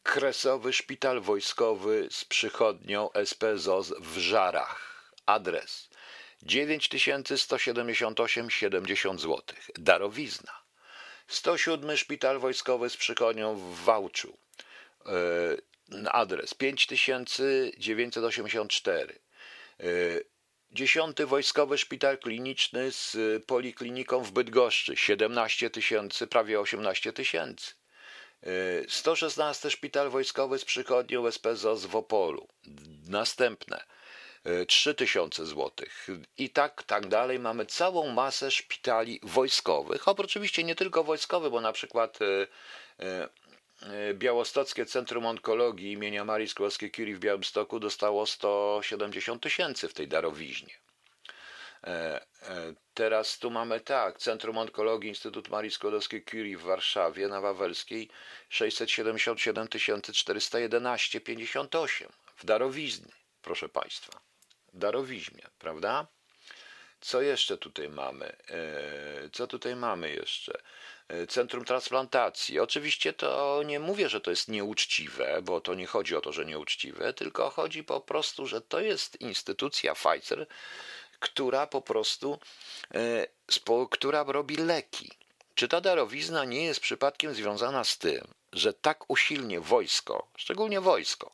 Kresowy Szpital Wojskowy z przychodnią SPZOZ w Żarach. Adres 9178,70 zł. Darowizna. 107 Szpital Wojskowy z przychodnią w Wałczu. E, adres 5984. 10 e, Wojskowy Szpital Kliniczny z Polikliniką w Bydgoszczy 17 tysięcy, prawie 18 tysięcy. 116 e, Szpital Wojskowy z przychodnią SPZOZ w Opolu. Następne 3000 zł. I tak, tak dalej. Mamy całą masę szpitali wojskowych. Oprócz oczywiście nie tylko wojskowe, bo na przykład e, e, e, Białostockie Centrum Onkologii imienia Marii Skłodowskiej-Curie w Białymstoku dostało 170 tysięcy w tej darowiźnie. Teraz tu mamy tak, Centrum Onkologii Instytut Marii Skłodowskiej-Curie w Warszawie na Wawelskiej 677 411,58 w darowiźnie, proszę Państwa darowiźmie, prawda? Co jeszcze tutaj mamy? E, co tutaj mamy jeszcze? E, Centrum Transplantacji. Oczywiście to nie mówię, że to jest nieuczciwe, bo to nie chodzi o to, że nieuczciwe, tylko chodzi po prostu, że to jest instytucja Pfizer, która po prostu, e, która robi leki. Czy ta darowizna nie jest przypadkiem związana z tym, że tak usilnie wojsko, szczególnie wojsko,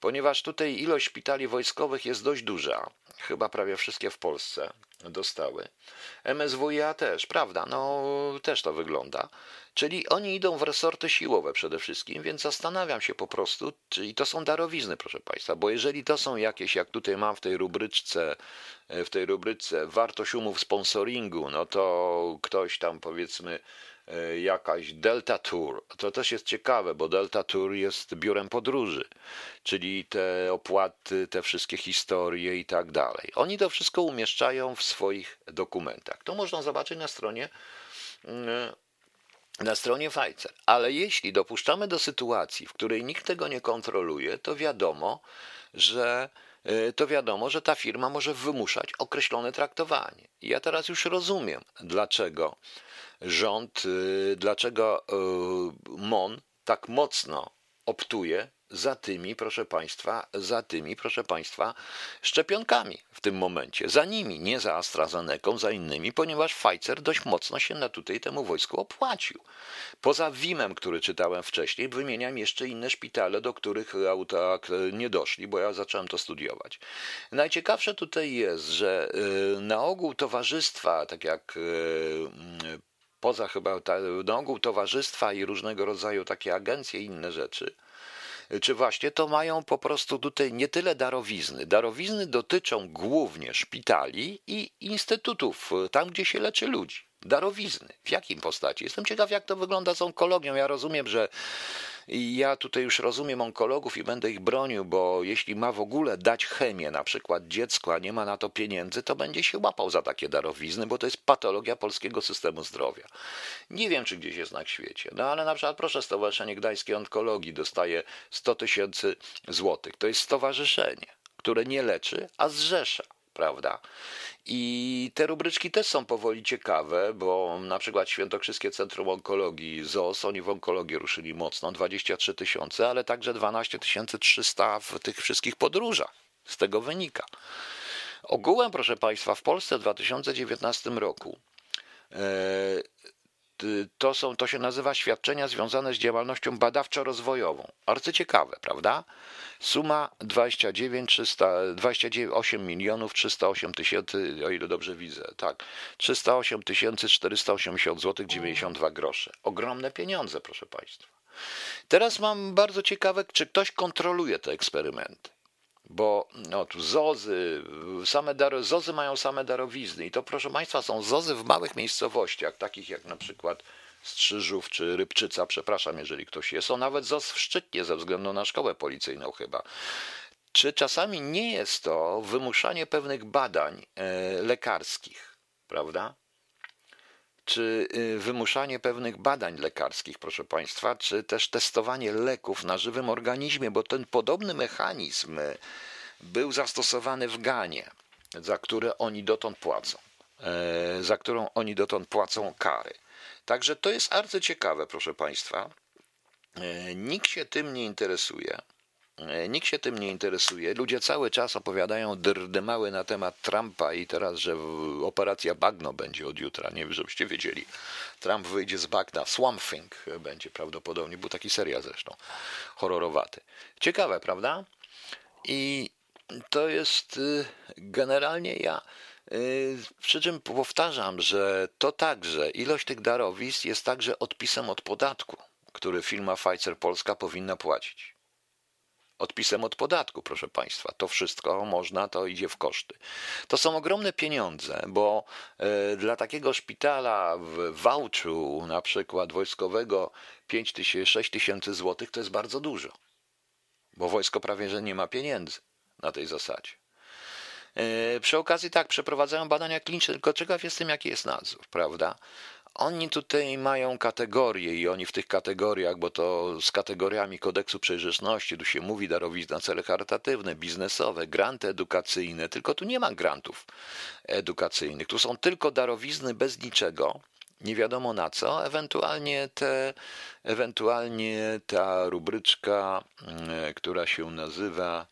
ponieważ tutaj ilość szpitali wojskowych jest dość duża, chyba prawie wszystkie w Polsce dostały. MSWiA też, prawda, no też to wygląda. Czyli oni idą w resorty siłowe przede wszystkim, więc zastanawiam się po prostu, czyli to są darowizny, proszę Państwa, bo jeżeli to są jakieś, jak tutaj mam w tej rubryczce, w tej rubryczce wartość umów sponsoringu, no to ktoś tam powiedzmy jakaś Delta Tour. To też jest ciekawe, bo Delta Tour jest biurem podróży, czyli te opłaty, te wszystkie historie i tak dalej. Oni to wszystko umieszczają w swoich dokumentach. To można zobaczyć na stronie mm, na stronie Pfizer. Ale jeśli dopuszczamy do sytuacji, w której nikt tego nie kontroluje, to wiadomo, że e, to wiadomo, że ta firma może wymuszać określone traktowanie. I ja teraz już rozumiem, dlaczego rząd, y, dlaczego y, MON tak mocno optuje za tymi, proszę Państwa, za tymi, proszę Państwa, szczepionkami w tym momencie. Za nimi, nie za AstraZeneką, za innymi, ponieważ Pfizer dość mocno się na tutaj temu wojsku opłacił. Poza WIM-em, który czytałem wcześniej, wymieniam jeszcze inne szpitale, do których autak nie doszli, bo ja zacząłem to studiować. Najciekawsze tutaj jest, że y, na ogół towarzystwa, tak jak poza chyba na ogół towarzystwa i różnego rodzaju takie agencje i inne rzeczy, czy właśnie to mają po prostu tutaj nie tyle darowizny. Darowizny dotyczą głównie szpitali i instytutów, tam gdzie się leczy ludzi. Darowizny. W jakim postaci? Jestem ciekaw, jak to wygląda z onkologią. Ja rozumiem, że ja tutaj już rozumiem onkologów i będę ich bronił, bo jeśli ma w ogóle dać chemię na przykład dziecku, a nie ma na to pieniędzy, to będzie się łapał za takie darowizny, bo to jest patologia polskiego systemu zdrowia. Nie wiem, czy gdzieś jest na świecie, no ale na przykład proszę, Stowarzyszenie Gdańskiej Onkologii dostaje 100 tysięcy złotych. To jest stowarzyszenie, które nie leczy, a zrzesza prawda? I te rubryczki też są powoli ciekawe, bo na przykład Świętokrzyskie Centrum Onkologii ZOS, oni w onkologię ruszyli mocno, 23 tysiące, ale także 12 300 w tych wszystkich podróżach. Z tego wynika. Ogółem, proszę Państwa, w Polsce w 2019 roku e, to, są, to się nazywa świadczenia związane z działalnością badawczo-rozwojową. Arcyciekawe, prawda? Suma 29, 300, 28 milionów 308 tysięcy, o ile dobrze widzę, tak, 308 tysięcy 480 zł 92 grosze. Ogromne pieniądze, proszę Państwa. Teraz mam bardzo ciekawe, czy ktoś kontroluje te eksperymenty bo no, tu zozy, same dar, zozy mają same darowizny i to proszę Państwa są zozy w małych miejscowościach, takich jak na przykład Strzyżów czy Rybczyca, przepraszam, jeżeli ktoś jest, o nawet ZOS w Szczytnie ze względu na szkołę policyjną chyba. Czy czasami nie jest to wymuszanie pewnych badań e, lekarskich, prawda? Czy y, wymuszanie pewnych badań lekarskich, proszę Państwa, czy też testowanie leków na żywym organizmie, bo ten podobny mechanizm y, był zastosowany w Ganie, za które oni dotąd płacą, e, za którą oni dotąd płacą kary. Także to jest bardzo ciekawe, proszę Państwa. E, nikt się tym nie interesuje. E, nikt się tym nie interesuje. Ludzie cały czas opowiadają drdymały na temat Trumpa i teraz, że operacja Bagno będzie od jutra. Nie wiem, żebyście wiedzieli. Trump wyjdzie z bagna. Swamp Thing będzie prawdopodobnie. Był taki serial zresztą. Horrorowaty. Ciekawe, prawda? I to jest y, generalnie ja Y, przy czym powtarzam, że to także ilość tych darowizn jest także odpisem od podatku, który firma Pfizer Polska powinna płacić. Odpisem od podatku, proszę Państwa. To wszystko można, to idzie w koszty. To są ogromne pieniądze, bo y, dla takiego szpitala w Wałczu, na przykład wojskowego, 5 tysięcy, 6 tysięcy złotych to jest bardzo dużo, bo wojsko prawie że nie ma pieniędzy na tej zasadzie. E, przy okazji tak, przeprowadzają badania kliniczne, tylko ciekaw jestem, jaki jest nadzór, prawda? Oni tutaj mają kategorie i oni w tych kategoriach, bo to z kategoriami kodeksu przejrzystości, tu się mówi darowizna, cele charytatywne, biznesowe, granty edukacyjne, tylko tu nie ma grantów edukacyjnych, tu są tylko darowizny bez niczego, nie wiadomo na co, ewentualnie, te, ewentualnie ta rubryczka, mm, która się nazywa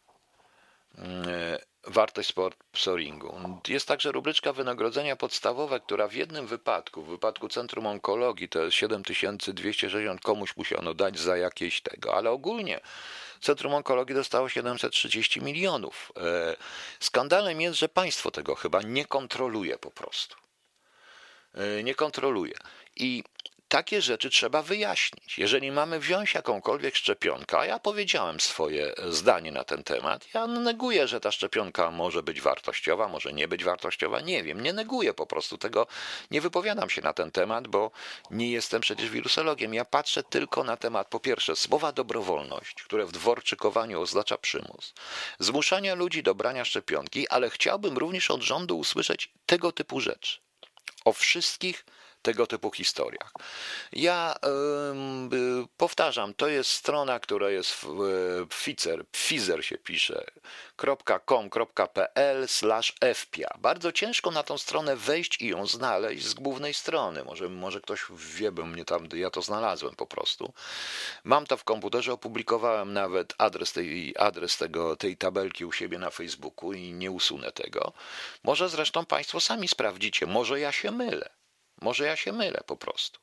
mm, wartość sponsoringu. Jest także rubryczka wynagrodzenia podstawowe, która w jednym wypadku, w wypadku Centrum Onkologii, to jest 7260, komuś musiano dać za jakieś tego, ale ogólnie Centrum Onkologii dostało 730 milionów. E, skandalem jest, że państwo tego chyba nie kontroluje po prostu. E, nie kontroluje. I takie rzeczy trzeba wyjaśnić. Jeżeli mamy wziąć jakąkolwiek szczepionkę, a ja powiedziałem swoje zdanie na ten temat, ja neguję, że ta szczepionka może być wartościowa, może nie być wartościowa, nie wiem, nie neguję po prostu tego, nie wypowiadam się na ten temat, bo nie jestem przecież wirusologiem. Ja patrzę tylko na temat, po pierwsze, słowa dobrowolność, które w dworczykowaniu oznacza przymus, zmuszania ludzi do brania szczepionki, ale chciałbym również od rządu usłyszeć tego typu rzeczy. O wszystkich tego typu historiach. Ja y, powtarzam, to jest strona, która jest w, w Fizer, Fizer się pisze, .com.pl slash fpia. Bardzo ciężko na tą stronę wejść i ją znaleźć z głównej strony. Może, może ktoś wie, bo mnie tam, ja to znalazłem po prostu. Mam to w komputerze, opublikowałem nawet adres, tej, adres tego, tej tabelki u siebie na Facebooku i nie usunę tego. Może zresztą Państwo sami sprawdzicie, może ja się mylę. Może ja się mylę po prostu.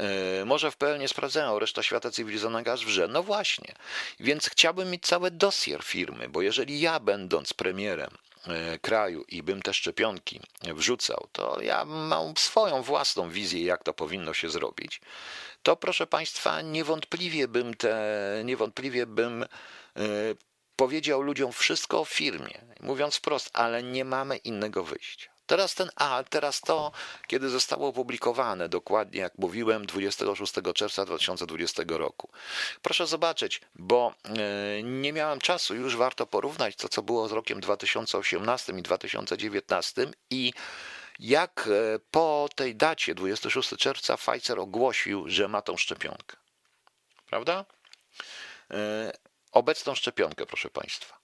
Yy, może w nie sprawdzają, reszta świata cywilizowanego aż wrze. No właśnie. Więc chciałbym mieć całe dossier firmy, bo jeżeli ja będąc premierem yy, kraju i bym te szczepionki wrzucał, to ja mam swoją własną wizję, jak to powinno się zrobić. To proszę Państwa, niewątpliwie bym te, niewątpliwie bym yy, powiedział ludziom wszystko o firmie, mówiąc wprost, ale nie mamy innego wyjścia. Teraz ten A, teraz to, kiedy zostało opublikowane, dokładnie jak mówiłem, 26 czerwca 2020 roku. Proszę zobaczyć, bo e, nie miałem czasu, już warto porównać to, co było z rokiem 2018 i 2019 i jak e, po tej dacie, 26 czerwca, Pfizer ogłosił, że ma tą szczepionkę. Prawda? E, obecną szczepionkę, proszę Państwa.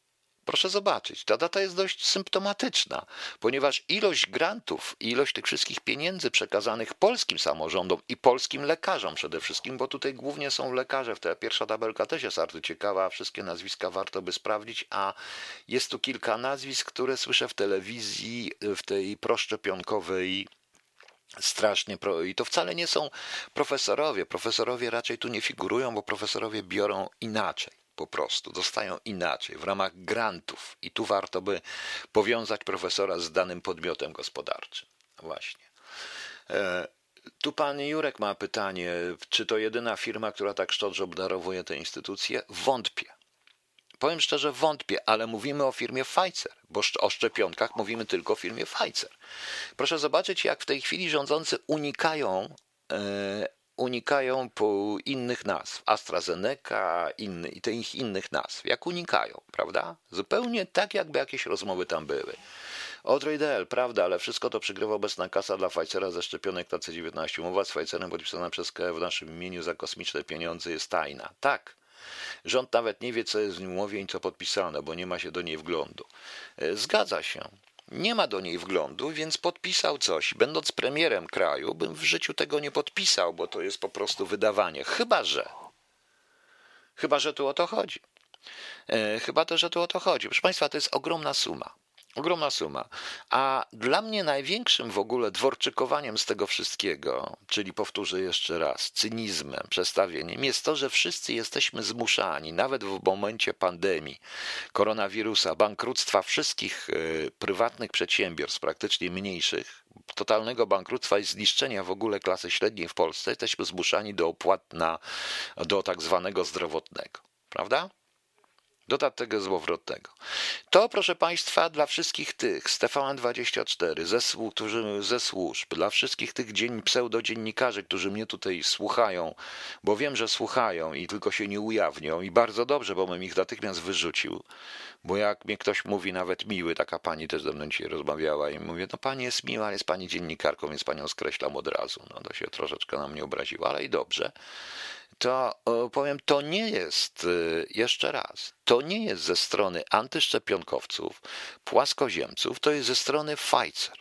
Proszę zobaczyć, ta data jest dość symptomatyczna, ponieważ ilość grantów, ilość tych wszystkich pieniędzy przekazanych polskim samorządom i polskim lekarzom przede wszystkim, bo tutaj głównie są lekarze, w ta pierwsza tabelka też jest bardzo ciekawa, wszystkie nazwiska warto by sprawdzić, a jest tu kilka nazwisk, które słyszę w telewizji, w tej proszczepionkowej strasznie pro... i to wcale nie są profesorowie. Profesorowie raczej tu nie figurują, bo profesorowie biorą inaczej po prostu, dostają inaczej, w ramach grantów. I tu warto by powiązać profesora z danym podmiotem gospodarczym. Właśnie. E, tu pan Jurek ma pytanie, czy to jedyna firma, która tak szczodrze obdarowuje te instytucje? Wątpię. Powiem szczerze, wątpię, ale mówimy o firmie Pfizer, bo o szczepionkach mówimy tylko o firmie Pfizer. Proszę zobaczyć, jak w tej chwili rządzący unikają e, unikają innych nazw. AstraZeneca inny, i tych innych nazw. Jak unikają, prawda? Zupełnie tak, jakby jakieś rozmowy tam były. Odroidel, prawda, ale wszystko to przygrywa obecna kasa dla Pfizera ze szczepionek na C19. Umowa z Pfizerem podpisana przez KF w naszym imieniu za kosmiczne pieniądze jest tajna. Tak. Rząd nawet nie wie, co jest w umowie i co podpisane, bo nie ma się do niej wglądu. E, zgadza się. Nie ma do niej wglądu, więc podpisał coś. Będąc premierem kraju, bym w życiu tego nie podpisał, bo to jest po prostu wydawanie. Chyba że. Chyba, że tu o to chodzi. E, chyba to, że tu o to chodzi. Proszę Państwa, to jest ogromna suma. Ogromna suma. A dla mnie największym w ogóle dworczykowaniem z tego wszystkiego, czyli powtórzę jeszcze raz, cynizmem, przestawieniem, jest to, że wszyscy jesteśmy zmuszani, nawet w momencie pandemii, koronawirusa, bankructwa wszystkich y, prywatnych przedsiębiorstw, praktycznie mniejszych, totalnego bankructwa i zniszczenia w ogóle klasy średniej w Polsce, jesteśmy zmuszani do opłat na, do tak zwanego zdrowotnego. Prawda? Dodatek złowrotnego. To, proszę Państwa, dla wszystkich tych z TVN24, ze, którzy, ze służb, dla wszystkich tych dzień, pseudodziennikarzy, którzy mnie tutaj słuchają, bo wiem, że słuchają i tylko się nie ujawnią i bardzo dobrze, bo bym ich natychmiast wyrzucił, bo jak mnie ktoś mówi, nawet miły, taka pani też ze mną dzisiaj rozmawiała i mówię, no pani jest miła, jest pani dziennikarką, więc panią skreślam od razu. No to się troszeczkę na mnie obraziło, ale i dobrze to powiem, to nie jest, y, jeszcze raz, to nie jest ze strony antyszczepionkowców, płaskoziemców, to jest ze strony Pfizer.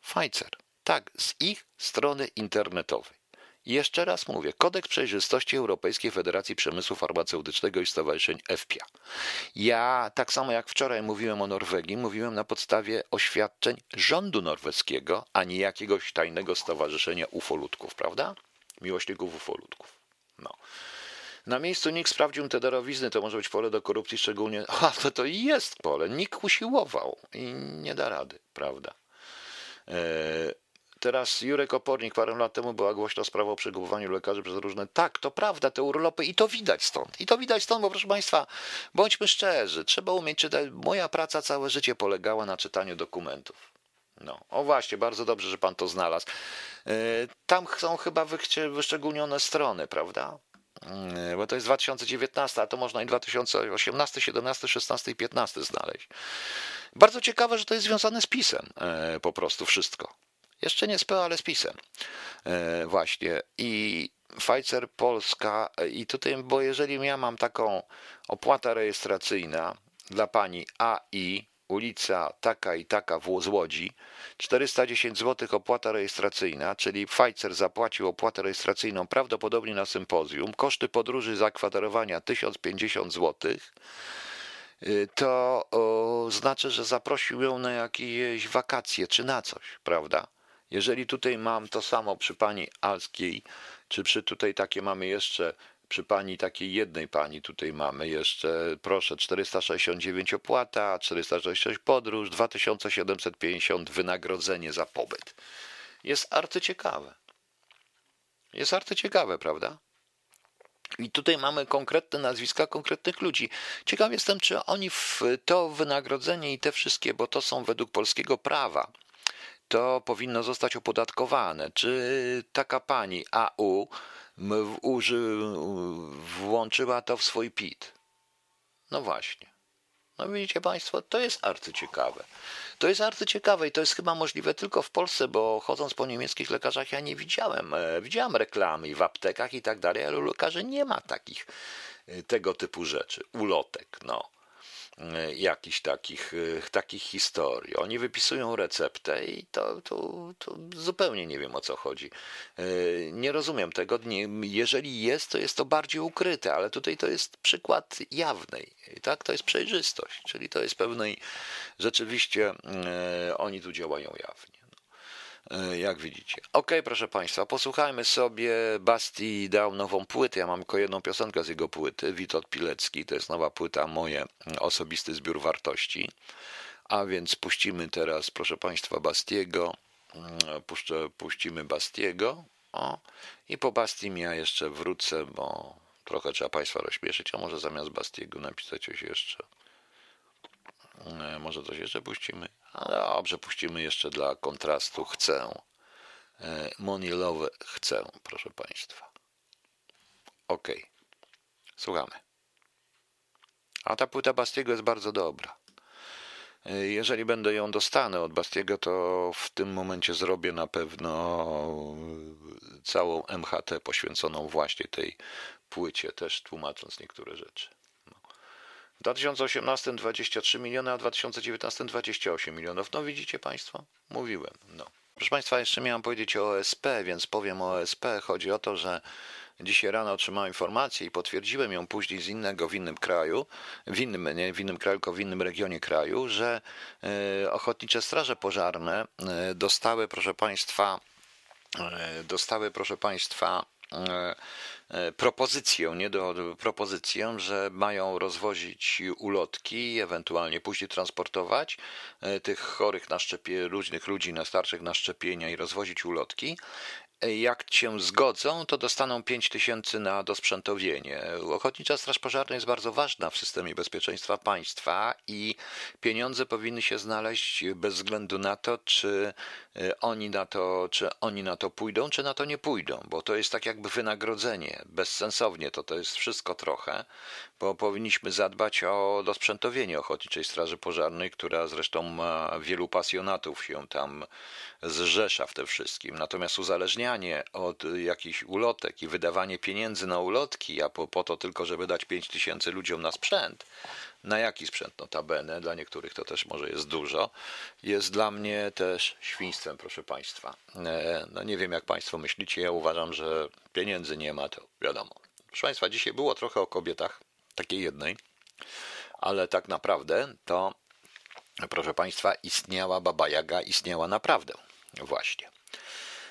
Pfizer, tak, z ich strony internetowej. jeszcze raz mówię, Kodeks Przejrzystości Europejskiej Federacji Przemysłu Farmaceutycznego i Stowarzyszeń EFPIA. Ja, tak samo jak wczoraj mówiłem o Norwegii, mówiłem na podstawie oświadczeń rządu norweskiego, a nie jakiegoś tajnego stowarzyszenia ufolutków, prawda? Miłośników ufolutków. No. Na miejscu nikt sprawdził te darowizny, to może być pole do korupcji, szczególnie. A to to jest pole. Nikt usiłował i nie da rady, prawda? E, teraz Jurek Opornik parę lat temu była głośna sprawa o przegubowaniu lekarzy przez różne. Tak, to prawda, te urlopy i to widać stąd. I to widać stąd, bo proszę Państwa, bądźmy szczerzy, trzeba umieć czytać. Moja praca całe życie polegała na czytaniu dokumentów. No, o właśnie, bardzo dobrze, że pan to znalazł. E, tam są chyba wyszczególnione strony, prawda? E, bo to jest 2019, a to można i 2018, 17, 16 i 15 znaleźć. Bardzo ciekawe, że to jest związane z pisem, e, po prostu wszystko. Jeszcze nie z PO, ale z PiSem. Właśnie. I Pfizer Polska, i tutaj, bo jeżeli ja mam taką opłata rejestracyjna dla pani AI, ulica taka i taka w Łodzi, 410 zł opłata rejestracyjna, czyli Pfizer zapłacił opłatę rejestracyjną prawdopodobnie na sympozjum, koszty podróży zakwaterowania 1050 zł, y, to o, znaczy, że zaprosił ją na jakieś wakacje czy na coś, prawda? Jeżeli tutaj mam to samo przy pani Alskiej, czy przy tutaj takie mamy jeszcze przy pani takiej jednej pani tutaj mamy jeszcze, proszę, 469 opłata, 466 podróż, 2750 wynagrodzenie za pobyt. Jest arcyciekawe. Jest arcyciekawe, prawda? I tutaj mamy konkretne nazwiska konkretnych ludzi. Ciekaw jestem, czy oni w to wynagrodzenie i te wszystkie, bo to są według polskiego prawa, to powinno zostać opodatkowane. Czy taka pani AU uży, włączyła to w swój PIT. No właśnie. No widzicie Państwo, to jest arcyciekawe. To jest arcyciekawe i to jest chyba możliwe tylko w Polsce, bo chodząc po niemieckich lekarzach ja nie widziałem. E, widziałem reklamy w aptekach i tak dalej, ale u lekarzy nie ma takich e, tego typu rzeczy. Ulotek, no. E, jakichś takich, e, takich historii. Oni wypisują receptę i to, to, to zupełnie nie wiem o co chodzi. E, nie rozumiem tego. Nie, jeżeli jest, to jest to bardziej ukryte, ale tutaj to jest przykład jawnej. Tak? To jest przejrzystość, czyli to jest pewnej rzeczywiście oni tu działają jawnie. E, jak widzicie. Ok, proszę Państwa, posłuchajmy sobie. Basti dał nową płytę. Ja mam tylko jedną piosenkę z jego płyty. Witold Pilecki, to jest nowa płyta, moje osobisty zbiór wartości. A więc puścimy teraz, proszę Państwa, Bastiego. Mm, puszczę, puścimy Bastiego. O, I po Bastim ja jeszcze wrócę, bo trochę trzeba Państwa rozśmieszyć, a może zamiast Bastiego napisać coś jeszcze. E, może coś jeszcze puścimy? Dobrze, puścimy jeszcze dla kontrastu. Chcę. E, Money Love chcę, proszę Państwa. Ok. Słuchamy. A ta płyta Bastiego jest bardzo dobra. E, jeżeli będę ją dostanę od Bastiego, to w tym momencie zrobię na pewno całą MHT poświęconą właśnie tej płycie, też tłumacząc niektóre rzeczy. W 2018 23 miliony, a w 2019 28 milionów. No widzicie Państwo? Mówiłem. No. Proszę Państwa, jeszcze miałem powiedzieć o OSP, więc powiem o OSP. Chodzi o to, że dzisiaj rano otrzymałem informację i potwierdziłem ją później z innego w innym kraju, w innym, nie w innym kraju, tylko w innym regionie kraju, że e, ochotnicze straże pożarne e, dostały, proszę Państwa, e, dostały, proszę Państwa, E, propozycję, nie do, propozycję, że mają rozwozić ulotki, ewentualnie później transportować e, tych chorych na szczepie, różnych ludzi, na starszych na szczepienia i rozwozić ulotki jak się zgodzą, to dostaną 5 tysięcy na dosprzętowienie. Ochotnicza Straż Pożarna jest bardzo ważna w systemie bezpieczeństwa państwa i pieniądze powinny się znaleźć bez względu na to, czy e, oni na to, czy oni na to pójdą, czy na to nie pójdą, bo to jest tak jakby wynagrodzenie. Bezsensownie to to jest wszystko trochę, bo powinniśmy zadbać o dosprzętowienie Ochotniczej Straży Pożarnej, która zresztą ma wielu pasjonatów się tam zrzesza w tym wszystkim. Natomiast uzależnianie od jakichś ulotek i wydawanie pieniędzy na ulotki, a po, po to tylko, żeby dać 5 tysięcy ludziom na sprzęt, na jaki sprzęt notabene, dla niektórych to też może jest dużo, jest dla mnie też świństwem, proszę Państwa. E, no nie wiem, jak Państwo myślicie, ja uważam, że pieniędzy nie ma, to wiadomo. Proszę Państwa, dzisiaj było trochę o kobietach, takiej jednej, ale tak naprawdę to, proszę Państwa, istniała Baba Jaga, istniała naprawdę. Właśnie.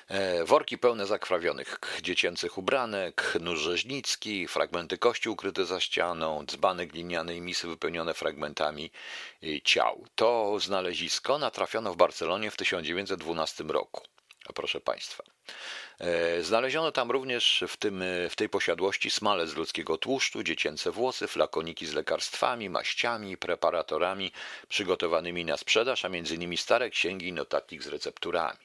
E, worki pełne zakrwawionych dziecięcych ubranek, nóż rzeźnicki, fragmenty kości ukryte za ścianą, dzbany gliniane i misy wypełnione fragmentami e, ciał. To znalezisko natrafiono w Barcelonie w 1912 roku. Proszę Państwa. E, znaleziono tam również w, tym, w tej posiadłości smale z ludzkiego tłuszczu, dziecięce włosy, flakoniki z lekarstwami, maściami, preparatorami przygotowanymi na sprzedaż, a między innymi stare księgi i notatnik z recepturami.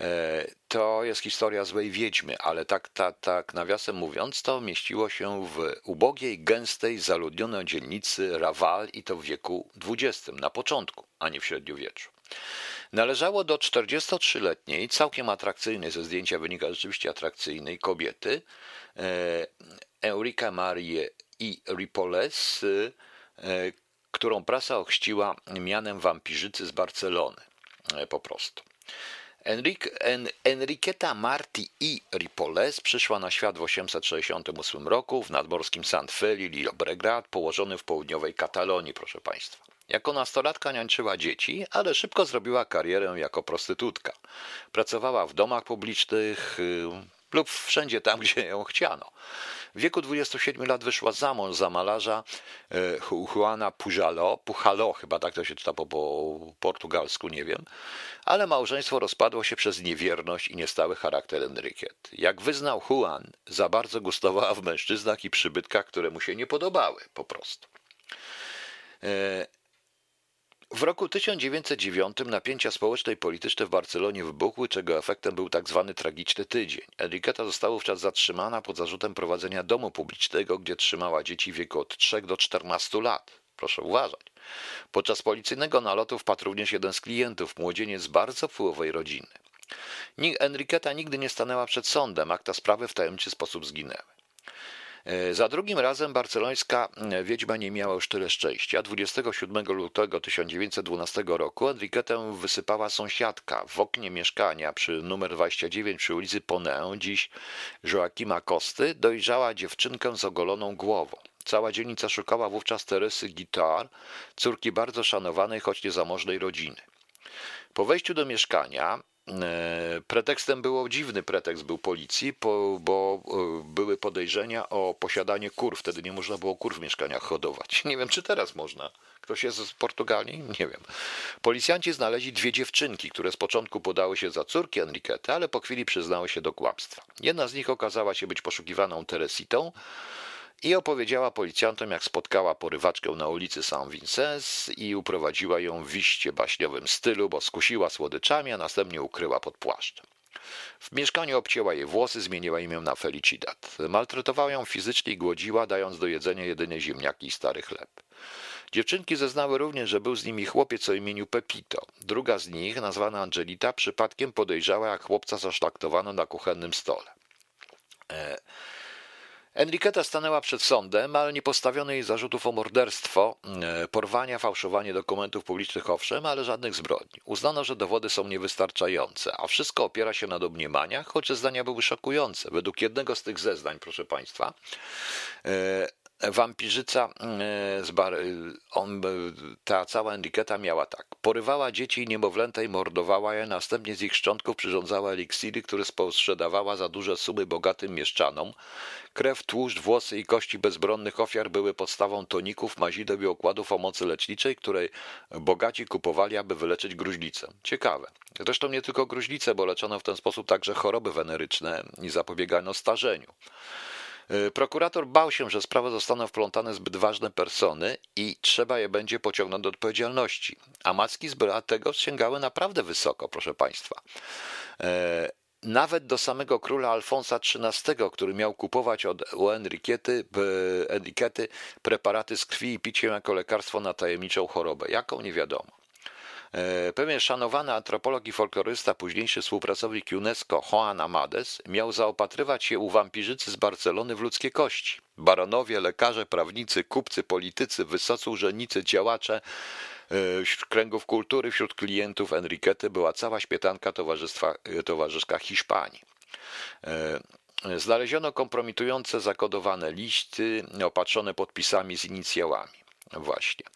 E, to jest historia złej wiedźmy, ale tak, tak, tak nawiasem mówiąc, to mieściło się w ubogiej, gęstej, zaludnionej dzielnicy Raval i to w wieku XX, na początku, a nie w średniowieczu. Należało do 43-letniej, całkiem atrakcyjnej, ze zdjęcia wynika rzeczywiście atrakcyjnej kobiety, Eurika Marie i Ripoles, którą prasa ochrzciła mianem wampirzycy z Barcelony. Po prostu. Enrique, en, Enriqueta Marti i Ripoles przyszła na świat w 868 roku w nadmorskim Sant Feli Llobregat, położonym w południowej Katalonii, proszę Państwa. Jako nastolatka niańczyła dzieci, ale szybko zrobiła karierę jako prostytutka. Pracowała w domach publicznych y, lub wszędzie tam, gdzie ją chciano. W wieku 27 lat wyszła za mąż za malarza e, Juana Pujalo, Pujalo, chyba tak to się czyta po, po portugalsku, nie wiem, ale małżeństwo rozpadło się przez niewierność i niestały charakter Enriquet. Jak wyznał Juan, za bardzo gustowała w mężczyznach i przybytkach, które mu się nie podobały, po prostu. W roku 1909 napięcia społeczne i polityczne w Barcelonie wybuchły, czego efektem był tak zwany tragiczny tydzień. Enriqueta została wówczas zatrzymana pod zarzutem prowadzenia domu publicznego, gdzie trzymała dzieci w wieku od 3 do 14 lat. Proszę uważać. Podczas policyjnego nalotu wpadł również jeden z klientów, młodzieniec bardzo wpływowej rodziny. Enriqueta nigdy nie stanęła przed sądem, akta sprawy w tajemniczy sposób zginęły. E, za drugim razem barcelońska e, wiedźma nie miała już tyle szczęścia. 27 lutego 1912 roku Enriquetę wysypała sąsiadka w oknie mieszkania przy numer 29 przy ulicy Ponę, dziś Joaquima Kosty, dojrzała dziewczynkę z ogoloną głową. Cała dzielnica szukała wówczas Teresy Guitar, córki bardzo szanowanej, choć niezamożnej rodziny. Po wejściu do mieszkania pretekstem było dziwny pretekst był policji, bo e, były podejrzenia o posiadanie kur. Wtedy nie można było kur w mieszkaniach hodować. Nie wiem, czy teraz można. Ktoś jest z Portugalii? Nie wiem. Policjanci znaleźli dwie dziewczynki, które z początku podały się za córki Enriquety, ale po chwili przyznały się do kłamstwa. Jedna z nich okazała się być poszukiwaną Teresitą, i opowiedziała policjantom, jak spotkała porywaczkę na ulicy Saint-Vincent i uprowadziła ją w wiście baśniowym stylu, bo skusiła słodyczami, a następnie ukryła pod płaszczem. W mieszkaniu obcięła jej włosy, zmieniła imię na Felicidat. Maltretowała ją fizycznie i głodziła, dając do jedzenia jedynie ziemniaki i stary chleb. Dziewczynki zeznały również, że był z nimi chłopiec o imieniu Pepito. Druga z nich, nazwana Angelita, przypadkiem podejrzała, jak chłopca zaszlaktowano na kuchennym stole. E Enriqueta stanęła przed sądem, ale nie postawiono jej zarzutów o morderstwo, e, porwania, fałszowanie dokumentów publicznych owszem, ale żadnych zbrodni. Uznano, że dowody są niewystarczające, a wszystko opiera się na domniemaniach, choć zeznania były szokujące. Według jednego z tych zeznań, proszę Państwa, e, wampirzyca e, z bar, on, ta cała Enriqueta miała tak. Porywała dzieci i niemowlęta i mordowała je, następnie z ich szczątków przyrządzała eliksiry, które sprzedawała za duże sumy bogatym mieszczanom. Krew, tłuszcz, włosy i kości bezbronnych ofiar były podstawą toników, mazideł i okładów o mocy leczniczej, której bogaci kupowali, aby wyleczyć gruźlicę. Ciekawe. Zresztą nie tylko gruźlicę, bo leczono w ten sposób także choroby weneryczne i zapobiegano starzeniu. Y, prokurator bał się, że sprawy zostaną wplątane zbyt ważne persony i trzeba je będzie pociągnąć do odpowiedzialności. A macki z tego sięgały naprawdę wysoko, proszę Państwa. E, nawet do samego króla Alfonsa XIII, który miał kupować od u Enriquety preparaty z krwi i picie jako lekarstwo na tajemniczą chorobę. Jaką nie wiadomo. E, pewien szanowany antropolog i folklorysta, późniejszy współpracownik UNESCO, Juan Amades, miał zaopatrywać się u wampirzycy z Barcelony w ludzkie kości. Baronowie, lekarze, prawnicy, kupcy, politycy, wysocy urzędnicy, działacze e, wśród kręgów kultury, wśród klientów Enriquety była cała śpietanka towarzystwa, e, towarzyszka Hiszpanii. Znaleziono kompromitujące zakodowane listy opatrzone podpisami z inicjałami. Właśnie.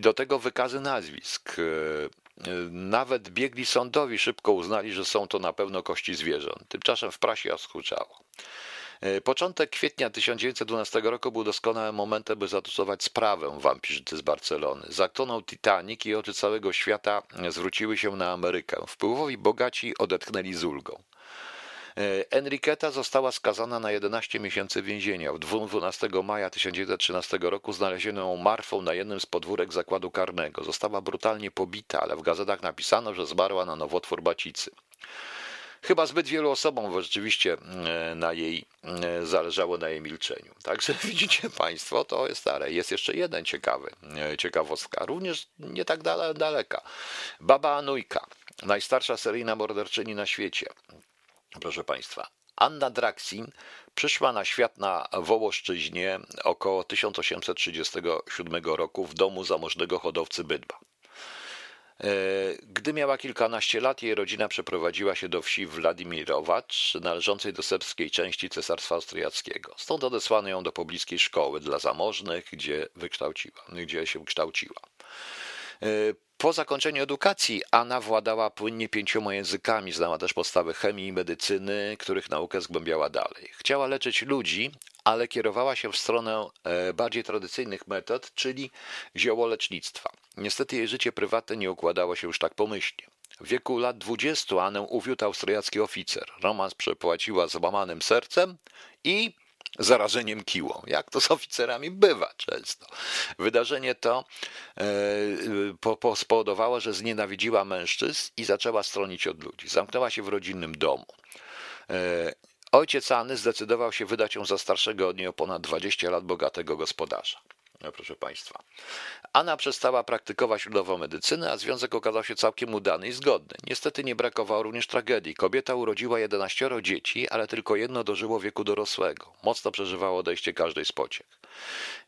Do tego wykazy nazwisk. E, e, nawet biegli sądowi szybko uznali, że są to na pewno kości zwierząt. Tymczasem w prasie oskurczało. E, początek kwietnia 1912 roku był doskonałym momentem, by zastosować sprawę wampirzycy z Barcelony. Zatonął Titanic i oczy całego świata zwróciły się na Amerykę. Wpływowi bogaci odetchnęli z ulgą. E, Enriqueta została skazana na 11 miesięcy więzienia. W 12 maja 1913 roku znaleziono ją martwą na jednym z podwórek zakładu karnego. Została brutalnie pobita, ale w gazetach napisano, że zmarła na nowotwór bacicy. Chyba zbyt wielu osobom rzeczywiście e, na jej e, zależało na jej milczeniu. Także widzicie Państwo, to jest stare. Jest jeszcze jeden ciekawy, ciekawostka, również nie tak dale, daleka. Baba Anujka, najstarsza seryjna morderczyni na świecie. Proszę Państwa, Anna Draksin przyszła na świat na Wołoszczyźnie około 1837 roku w domu zamożnego hodowcy bydła. E, gdy miała kilkanaście lat, jej rodzina przeprowadziła się do wsi Wladimirować, należącej do serbskiej części Cesarstwa Austriackiego. Stąd odesłano ją do pobliskiej szkoły dla zamożnych, gdzie, wykształciła, gdzie się wykształciła. Po zakończeniu edukacji Anna władała płynnie pięcioma językami, znała też podstawy chemii i medycyny, których naukę zgłębiała dalej. Chciała leczyć ludzi, ale kierowała się w stronę e, bardziej tradycyjnych metod, czyli ziołolecznictwa. Niestety jej życie prywatne nie układało się już tak pomyślnie. W wieku lat dwudziestu Anę uwiódł austriacki oficer. Romans przepłaciła złamanym sercem i zarażeniem kiłą, jak to z oficerami bywa często. Wydarzenie to e, spowodowało, że znienawidziła mężczyzn i zaczęła stronić od ludzi. Zamknęła się w rodzinnym domu. E, ojciec Anny zdecydował się wydać ją za starszego od niej o ponad 20 lat bogatego gospodarza. No, proszę Państwa. Anna przestała praktykować ludową medycynę, a związek okazał się całkiem udany i zgodny. Niestety nie brakowało również tragedii. Kobieta urodziła 11 dzieci, ale tylko jedno dożyło wieku dorosłego. Mocno przeżywało odejście każdej z pociech.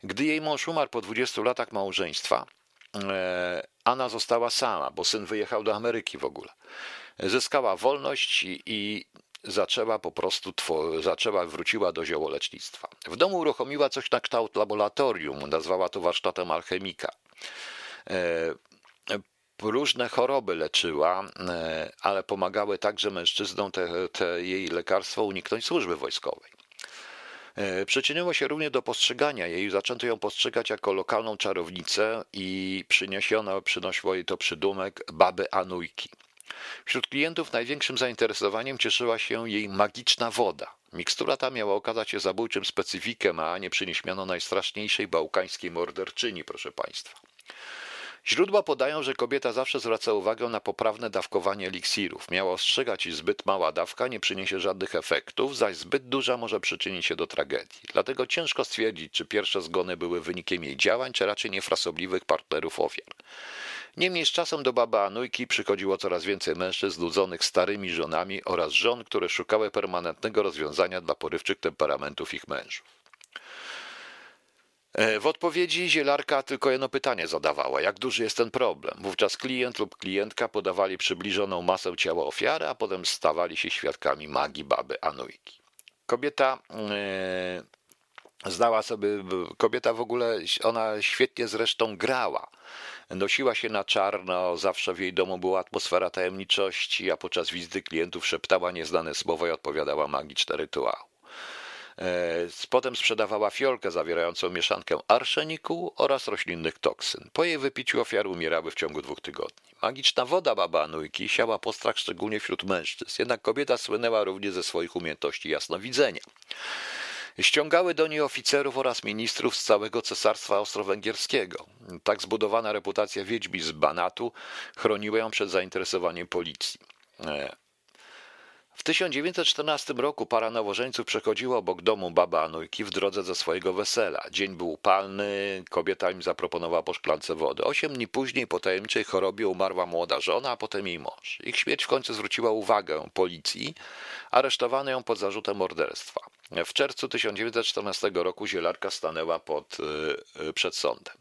Gdy jej mąż umarł po 20 latach małżeństwa, e, Anna została sama, bo syn wyjechał do Ameryki w ogóle. Zyskała wolność i zaczęła po prostu, zaczęła, wróciła do ziołolecznictwa. W domu uruchomiła coś na kształt laboratorium, nazwała to warsztatem alchemika. E, różne choroby leczyła, e, ale pomagały także mężczyznom te, te jej lekarstwo uniknąć służby wojskowej. E, przyczyniło się również do postrzegania jej, zaczęto ją postrzegać jako lokalną czarownicę i przyniesiono, przynosiło jej to przydumek baby Anujki. Wśród klientów największym zainteresowaniem cieszyła się jej magiczna woda. Mikstura ta miała okazać się zabójczym specyfikiem, a nie przynieśmiano najstraszniejszej bałkańskiej morderczyni, proszę Państwa. Źródła podają, że kobieta zawsze zwraca uwagę na poprawne dawkowanie eliksirów. Miała ostrzegać, iż zbyt mała dawka nie przyniesie żadnych efektów, zaś zbyt duża może przyczynić się do tragedii. Dlatego ciężko stwierdzić, czy pierwsze zgony były wynikiem jej działań, czy raczej niefrasobliwych partnerów ofiar. Niemniej z czasem do baba Anujki przychodziło coraz więcej mężczyzn znudzonych starymi żonami oraz żon, które szukały permanentnego rozwiązania dla porywczych temperamentów ich mężów. E, w odpowiedzi zielarka tylko jedno pytanie zadawała: jak duży jest ten problem? Wówczas klient lub klientka podawali przybliżoną masę ciała ofiary, a potem stawali się świadkami magii baby Anujki. Kobieta yy, znała sobie, kobieta w ogóle, ona świetnie zresztą grała. Nosiła się na czarno, zawsze w jej domu była atmosfera tajemniczości, a podczas wizyty klientów szeptała nieznane słowo i odpowiadała magiczne rytuały. E, potem sprzedawała fiolkę zawierającą mieszankę arszeniku oraz roślinnych toksyn. Po jej wypiciu ofiary umierały w ciągu dwóch tygodni. Magiczna woda baba Anujki siała postrach szczególnie wśród mężczyzn, jednak kobieta słynęła również ze swoich umiejętności jasnowidzenia. Ściągały do niej oficerów oraz ministrów z całego cesarstwa austro-węgierskiego. Tak zbudowana reputacja wiedźmi z Banatu chroniła ją przed zainteresowaniem policji. E, w 1914 roku para nowożeńców przechodziła obok domu baba Anujki w drodze ze swojego wesela. Dzień był upalny, kobieta im zaproponowała po szklance wody. Osiem dni później po tajemniczej chorobie umarła młoda żona, a potem jej mąż. Ich śmierć w końcu zwróciła uwagę policji, aresztowano ją pod zarzutem morderstwa. W czerwcu 1914 roku zielarka stanęła pod, y, y, przed sądem.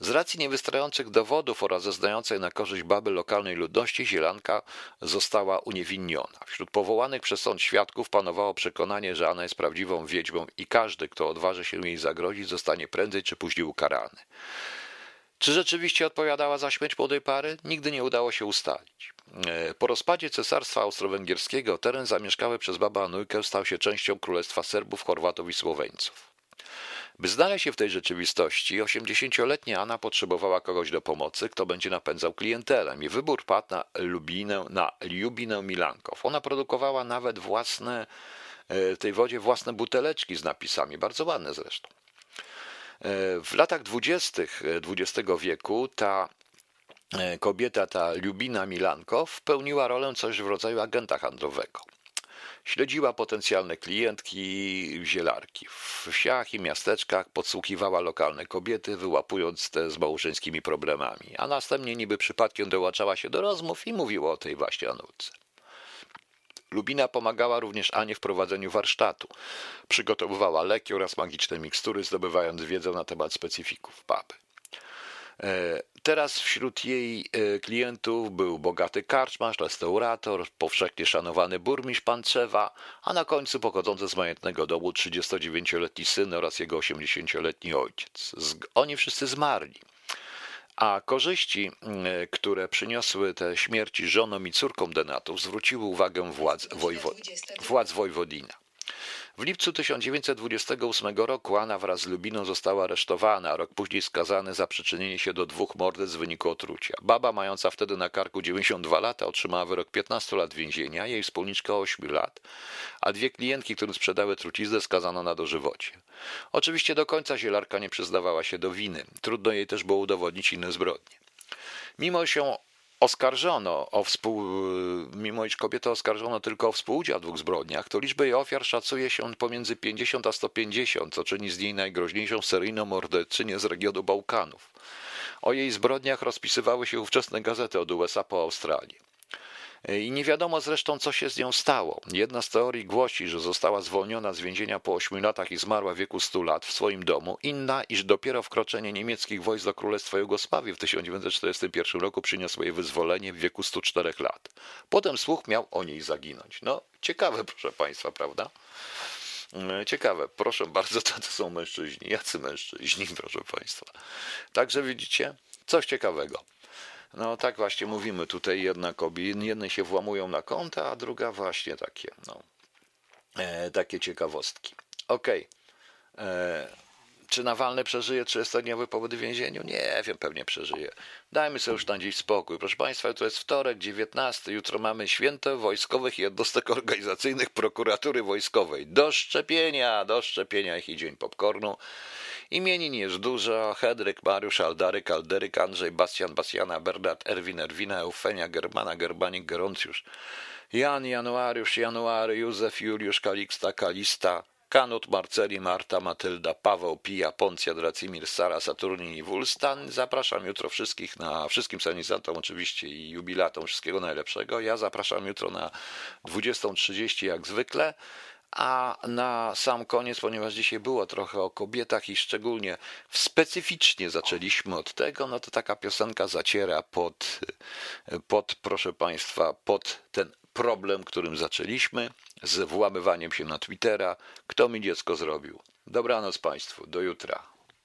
Z racji niewystarczających dowodów oraz zeznającej na korzyść baby lokalnej ludności, Zielanka została uniewinniona. Wśród powołanych przez sąd świadków panowało przekonanie, że Anna jest prawdziwą wiedźmą i każdy, kto odważy się jej zagrozić, zostanie prędzej czy później ukarany. Czy rzeczywiście odpowiadała za śmierć młodej pary? Nigdy nie udało się ustalić. E, po rozpadzie Cesarstwa Austro-Węgierskiego teren zamieszkały przez babę Anujkę stał się częścią Królestwa Serbów, Chorwatów i Słoweńców. By znaleźć się w tej rzeczywistości, 80-letnia Anna potrzebowała kogoś do pomocy, kto będzie napędzał klientelem i wybór padł na Lubinę, na Lubinę Milankow. Ona produkowała nawet własne, e, w tej wodzie własne buteleczki z napisami, bardzo ładne zresztą. E, w latach dwudziestych XX wieku ta kobieta ta Lubina Milankow pełniła rolę coś w rodzaju agenta handlowego. Śledziła potencjalne klientki zielarki. W wsiach i miasteczkach podsłuchiwała lokalne kobiety, wyłapując te z małżeńskimi problemami, a następnie niby przypadkiem dołaczała się do rozmów i mówiła o tej właśnie Anulce. Lubina pomagała również Anie w prowadzeniu warsztatu. Przygotowywała leki oraz magiczne mikstury, zdobywając wiedzę na temat specyfików papy. E, teraz wśród jej e, klientów był bogaty karczmarz, restaurator, powszechnie szanowany burmistrz Panczewa, a na końcu pochodzący z majątnego domu 39-letni syn oraz jego 80-letni ojciec. Oni wszyscy zmarli. A korzyści, które przyniosły te śmierci żonom i córkom denatów, zwróciły uwagę władz, wojwo, władz Wojwodina. W lipcu 1928 roku Anna wraz z Lubiną została aresztowana, a rok później skazany za przyczynienie się do dwóch morderstw w wyniku otrucia. Baba, mająca wtedy na karku 92 lata, otrzymała wyrok 15 lat więzienia, jej wspólniczka 8 lat, a dwie klientki, które sprzedały truciznę, skazano na dożywocie. Oczywiście do końca zielarka nie przyznawała się do winy. Trudno jej też było udowodnić inne zbrodnie. Mimo się oskarżono o współ... mimo iż kobietę oskarżono tylko o współudział w dwóch zbrodniach, to liczbę jej ofiar szacuje się pomiędzy 50 a 150, co czyni z niej najgroźniejszą seryjną morderczynię z regionu Bałkanów. O jej zbrodniach rozpisywały się ówczesne gazety od USA po Australię. I nie wiadomo zresztą, co się z nią stało. Jedna z teorii głosi, że została zwolniona z więzienia po 8 latach i zmarła w wieku 100 lat w swoim domu. Inna, iż dopiero wkroczenie niemieckich wojsk do Królestwa Jugosławii w 1941 roku przyniosło jej wyzwolenie w wieku 104 lat. Potem słuch miał o niej zaginąć. No, ciekawe, proszę Państwa, prawda? Mm, ciekawe, proszę bardzo, to, to są mężczyźni. Jacy mężczyźni, proszę Państwa. Także widzicie, coś ciekawego. No tak właśnie mówimy tutaj jedna kobieta, jedne się włamują na konta, a druga właśnie takie, no, e, takie ciekawostki. Okej. Okay. Czy Nawalny przeżyje 30-dniowy pobyt w więzieniu? Nie wiem, pewnie przeżyje. Dajmy sobie już na dziś spokój. Proszę Państwa, to jest wtorek, 19. Jutro mamy święto wojskowych jednostek organizacyjnych prokuratury wojskowej. Do szczepienia, do szczepienia ich i dzień popcornu. Imienin jest dużo. Hedryk, Mariusz, Aldaryk, Alderyk, Andrzej, Bastian, Bastiana, Bernard, Erwin, Erwina, Eufenia, Germana, Gerbanik, Geroncjusz, Jan, Januariusz, January, Józef, Juliusz, Kaliksta, Kalista, Kanut, Marceli, Marta, Matylda, Paweł, Pija, Poncja, Dracimir, Sara, Saturnin i Wulstan. Zapraszam jutro wszystkich na wszystkim sanisantom oczywiście i jubilatom wszystkiego najlepszego. Ja zapraszam jutro na 20.30 jak zwykle. A na sam koniec, ponieważ dzisiaj było trochę o kobietach i szczególnie specyficznie zaczęliśmy od tego, no to taka piosenka zaciera pod, pod proszę Państwa, pod ten problem, którym zaczęliśmy, z włamywaniem się na Twittera. Kto mi dziecko zrobił? Dobranoc Państwu, do jutra.